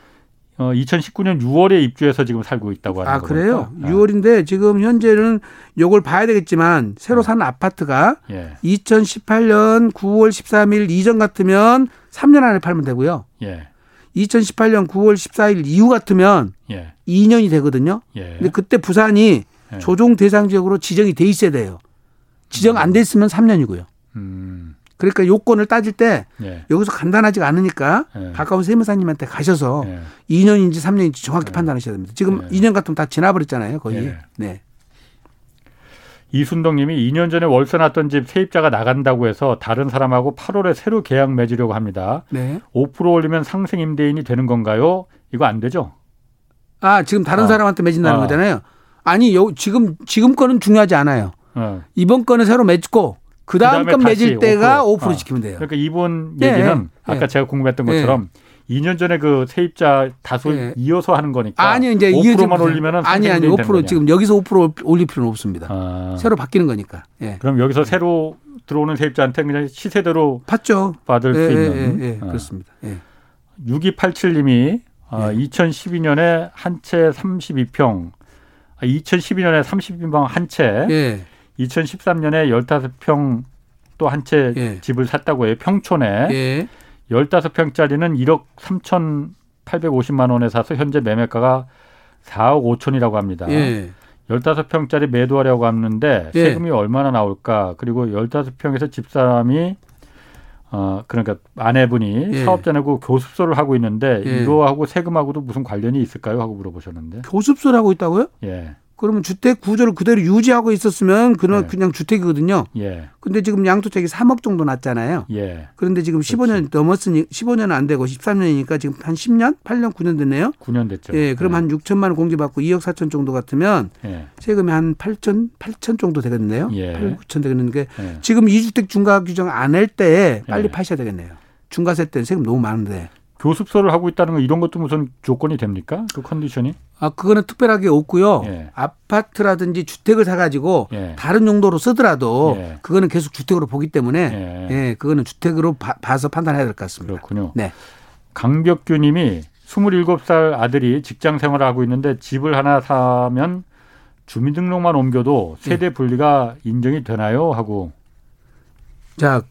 Speaker 1: 어, 2019년 6월에 입주해서 지금 살고 있다고 하는
Speaker 3: 아, 그래요? 아. 6월인데 지금 현재는 요걸 봐야 되겠지만 새로 산 아파트가 예. 2018년 9월 13일 이전 같으면 3년 안에 팔면 되고요. 예. 2018년 9월 14일 이후 같으면 예. 2년이 되거든요. 예. 근데 그때 부산이 예. 조정 대상 지역으로 지정이 돼 있어야 돼요. 지정 안 돼 있으면 3년이고요. 음. 그러니까 요건을 따질 때 예. 여기서 간단하지가 않으니까 예. 가까운 세무사님한테 가셔서 예. 2년인지 3년인지 정확히 예. 판단하셔야 됩니다. 지금 예. 2년 같으면 다 지나버렸잖아요, 거의. 예. 네.
Speaker 1: 이순덕님이 2년 전에 월세 났던 집 세입자가 나간다고 해서 다른 사람하고 8월에 새로 계약 맺으려고 합니다. 네. 5% 올리면 상생 임대인이 되는 건가요? 이거 안 되죠?
Speaker 3: 아 지금 다른 어. 사람한테 맺은다는 어. 거잖아요. 아니 요 지금 지금 거는 중요하지 않아요. 어. 이번 거는 새로 맺고 그 다음 건 맺을 때가 5%, 5% 지키면 돼요.
Speaker 1: 그러니까 이번 예, 얘기는 예. 아까 제가 궁금했던 것처럼 예. 2년 전에 그 세입자 다수 예. 이어서 하는 거니까 아니 이제 5%만 올리면은
Speaker 3: 아니 아니 5% 지금 여기서 5% 올릴 필요는 없습니다. 아. 새로 바뀌는 거니까. 예.
Speaker 1: 그럼 여기서 새로 들어오는 세입자한테 그냥 시세대로
Speaker 3: 받죠.
Speaker 1: 받을 수
Speaker 3: 예,
Speaker 1: 있는.
Speaker 3: 예, 아. 그렇습니다. 예.
Speaker 1: 6287님이 어, 2012년에 한 채 32평, 2012년에 32평 한 채. 2013년에 15평 또 한채 예. 집을 샀다고 해요. 평촌에. 예. 15평짜리는 1억 3,850만 원에 사서 현재 매매가가 4억 5천이라고 합니다. 예. 15평짜리 매도하려고 하는데 예. 세금이 얼마나 나올까? 그리고 15평에서 집사람이 어 그러니까 아내분이 예. 사업자 내고 교습소를 하고 있는데 예. 이거하고 세금하고도 무슨 관련이 있을까요? 하고 물어보셨는데.
Speaker 3: 교습소를 하고 있다고요? 예. 그러면 주택 구조를 그대로 유지하고 있었으면 그는 네. 그냥 주택이거든요. 예. 근데 지금 양도택이 3억 정도 났잖아요. 예. 그런데 지금 그렇지. 15년 넘었으니 15년은 안 되고 13년이니까 지금 한 10년, 8년, 9년 됐네요.
Speaker 1: 9년 됐죠.
Speaker 3: 예. 그럼 예. 한 6천만 원 공제받고 2억 4천 정도 같으면 예. 세금이 한 8천, 8천 정도 되겠네요. 예. 8, 9천 되겠는데 예. 지금 이주택 중과 규정 안 할 때 빨리 예. 파셔야 되겠네요. 중과세 때 세금 너무 많은데.
Speaker 1: 교습소를 하고 있다는 건 이런 것도 무슨 조건이 됩니까? 그 컨디션이?
Speaker 3: 아, 그거는 특별하게 없고요. 예. 아파트라든지 주택을 사가지고 예. 다른 용도로 쓰더라도 예. 그거는 계속 주택으로 보기 때문에 예, 예 그거는 주택으로 봐, 서 판단해야 될 것 같습니다.
Speaker 1: 그렇군요. 네. 강벽규 님이 27살 아들이 직장 생활을 하고 있는데 집을 하나 사면 주민등록만 옮겨도 세대 예. 분리가 인정이 되나요? 하고.
Speaker 3: 자,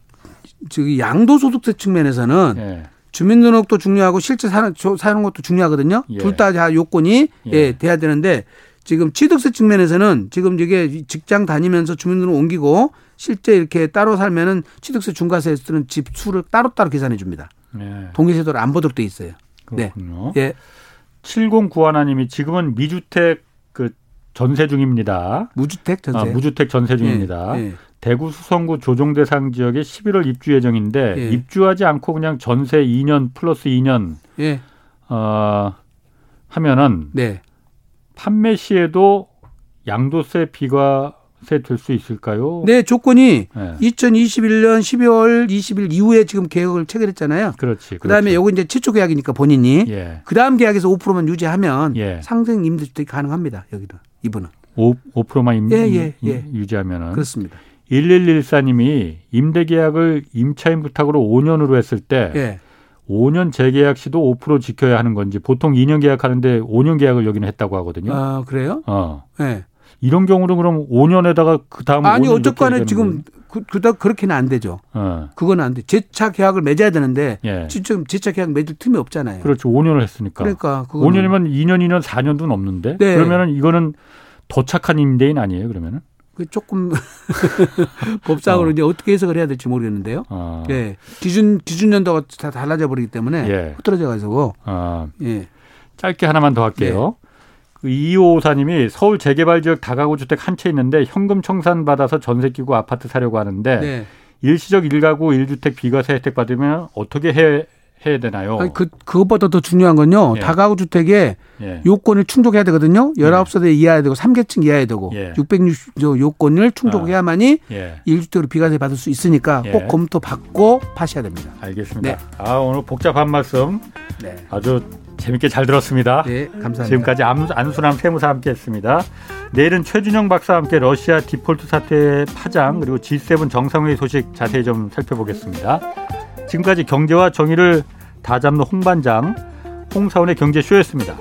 Speaker 3: 저기 양도소득세 측면에서는 예. 주민등록도 중요하고 실제 사는, 사는 것도 중요하거든요. 예. 둘다 요건이 예. 예, 돼야 되는데 지금 취득세 측면에서는 지금 이게 직장 다니면서 주민등록 옮기고 실제 이렇게 따로 살면은 취득세 중과세에서는 집 수를 따로따로 계산해 줍니다. 예. 동의세도를 안 보도록 돼 있어요.
Speaker 1: 네. 그렇군요. 네. 예. 7091님이 지금은 미주택 그 전세 중입니다.
Speaker 3: 무주택 전세. 아,
Speaker 1: 무주택 전세 중입니다. 예. 예. 대구 수성구 조정 대상 지역에 11월 입주 예정인데 예. 입주하지 않고 그냥 전세 2년 플러스 2년 예. 어, 하면은 네. 판매 시에도 양도세 비과세 될 수 있을까요?
Speaker 3: 네, 조건이 네. 2021년 12월 20일 이후에 지금 계약을 체결했잖아요.
Speaker 1: 그렇지.
Speaker 3: 그다음에 요거 이제 최초 계약이니까 본인이 예. 그다음 계약에서 5%만 유지하면 예. 상생 임대주택이 가능합니다. 여기도 이분은
Speaker 1: 5, 5%만 임, 예, 예, 예. 유지하면은
Speaker 3: 그렇습니다.
Speaker 1: 1114님이 임대 계약을 임차인 부탁으로 5년으로 했을 때 예. 5년 재계약 시도 5% 지켜야 하는 건지 보통 2년 계약하는데 5년 계약을 여기는 했다고 하거든요.
Speaker 3: 아 그래요? 어.
Speaker 1: 네. 이런 경우는 그럼 5년에다가 그 다음
Speaker 3: 아니 어쨌거나 지금 그, 그닥 그렇게는 안 되죠. 어. 그건 안 돼. 재차 계약을 맺어야 되는데 예. 지금 재차 계약 맺을 틈이 없잖아요.
Speaker 1: 그렇죠. 5년을 했으니까.
Speaker 3: 그러니까
Speaker 1: 5년이면 2년, 2년, 4년도 넘는데. 네. 그러면은 이거는 더 착한 임대인 아니에요? 그러면은?
Speaker 3: 그 조금 법상으로 어. 이제 어떻게 해석을 해야 될지 모르겠는데요. 어. 예. 기준 기준 연도가 다 달라져 버리기 때문에 예. 흐트러져 가지고. 어.
Speaker 1: 예. 짧게 하나만 더 할게요. 예. 그 이호사님이 서울 재개발 지역 다가구 주택 한 채 있는데 현금 청산 받아서 전세 끼고 아파트 사려고 하는데 네. 일시적 일가구 일주택 비과세 혜택 받으면 어떻게 해 해야 되나요?
Speaker 3: 아니, 그 그것보다 더 중요한 건요. 예. 다가구 주택에 예. 요건을 충족해야 되거든요. 19세대 예. 이하야 되고 3계층 이하야 되고 예. 660조 요건을 충족해야만이 아. 예. 1주택으로 비과세 받을 수 있으니까 예. 꼭 검토 받고 파셔야 됩니다.
Speaker 1: 알겠습니다. 네. 아, 오늘 복잡한 말씀 네. 아주 재밌게 잘 들었습니다.
Speaker 3: 네, 감사합니다.
Speaker 1: 지금까지 안순남 세무사 함께했습니다. 내일은 최준영 박사와 함께 러시아 디폴트 사태 파장 그리고 G7 정상회의 소식 자세히 좀 살펴보겠습니다. 지금까지 경제와 정의를 다 잡는 홍반장 홍사원의 경제쇼였습니다.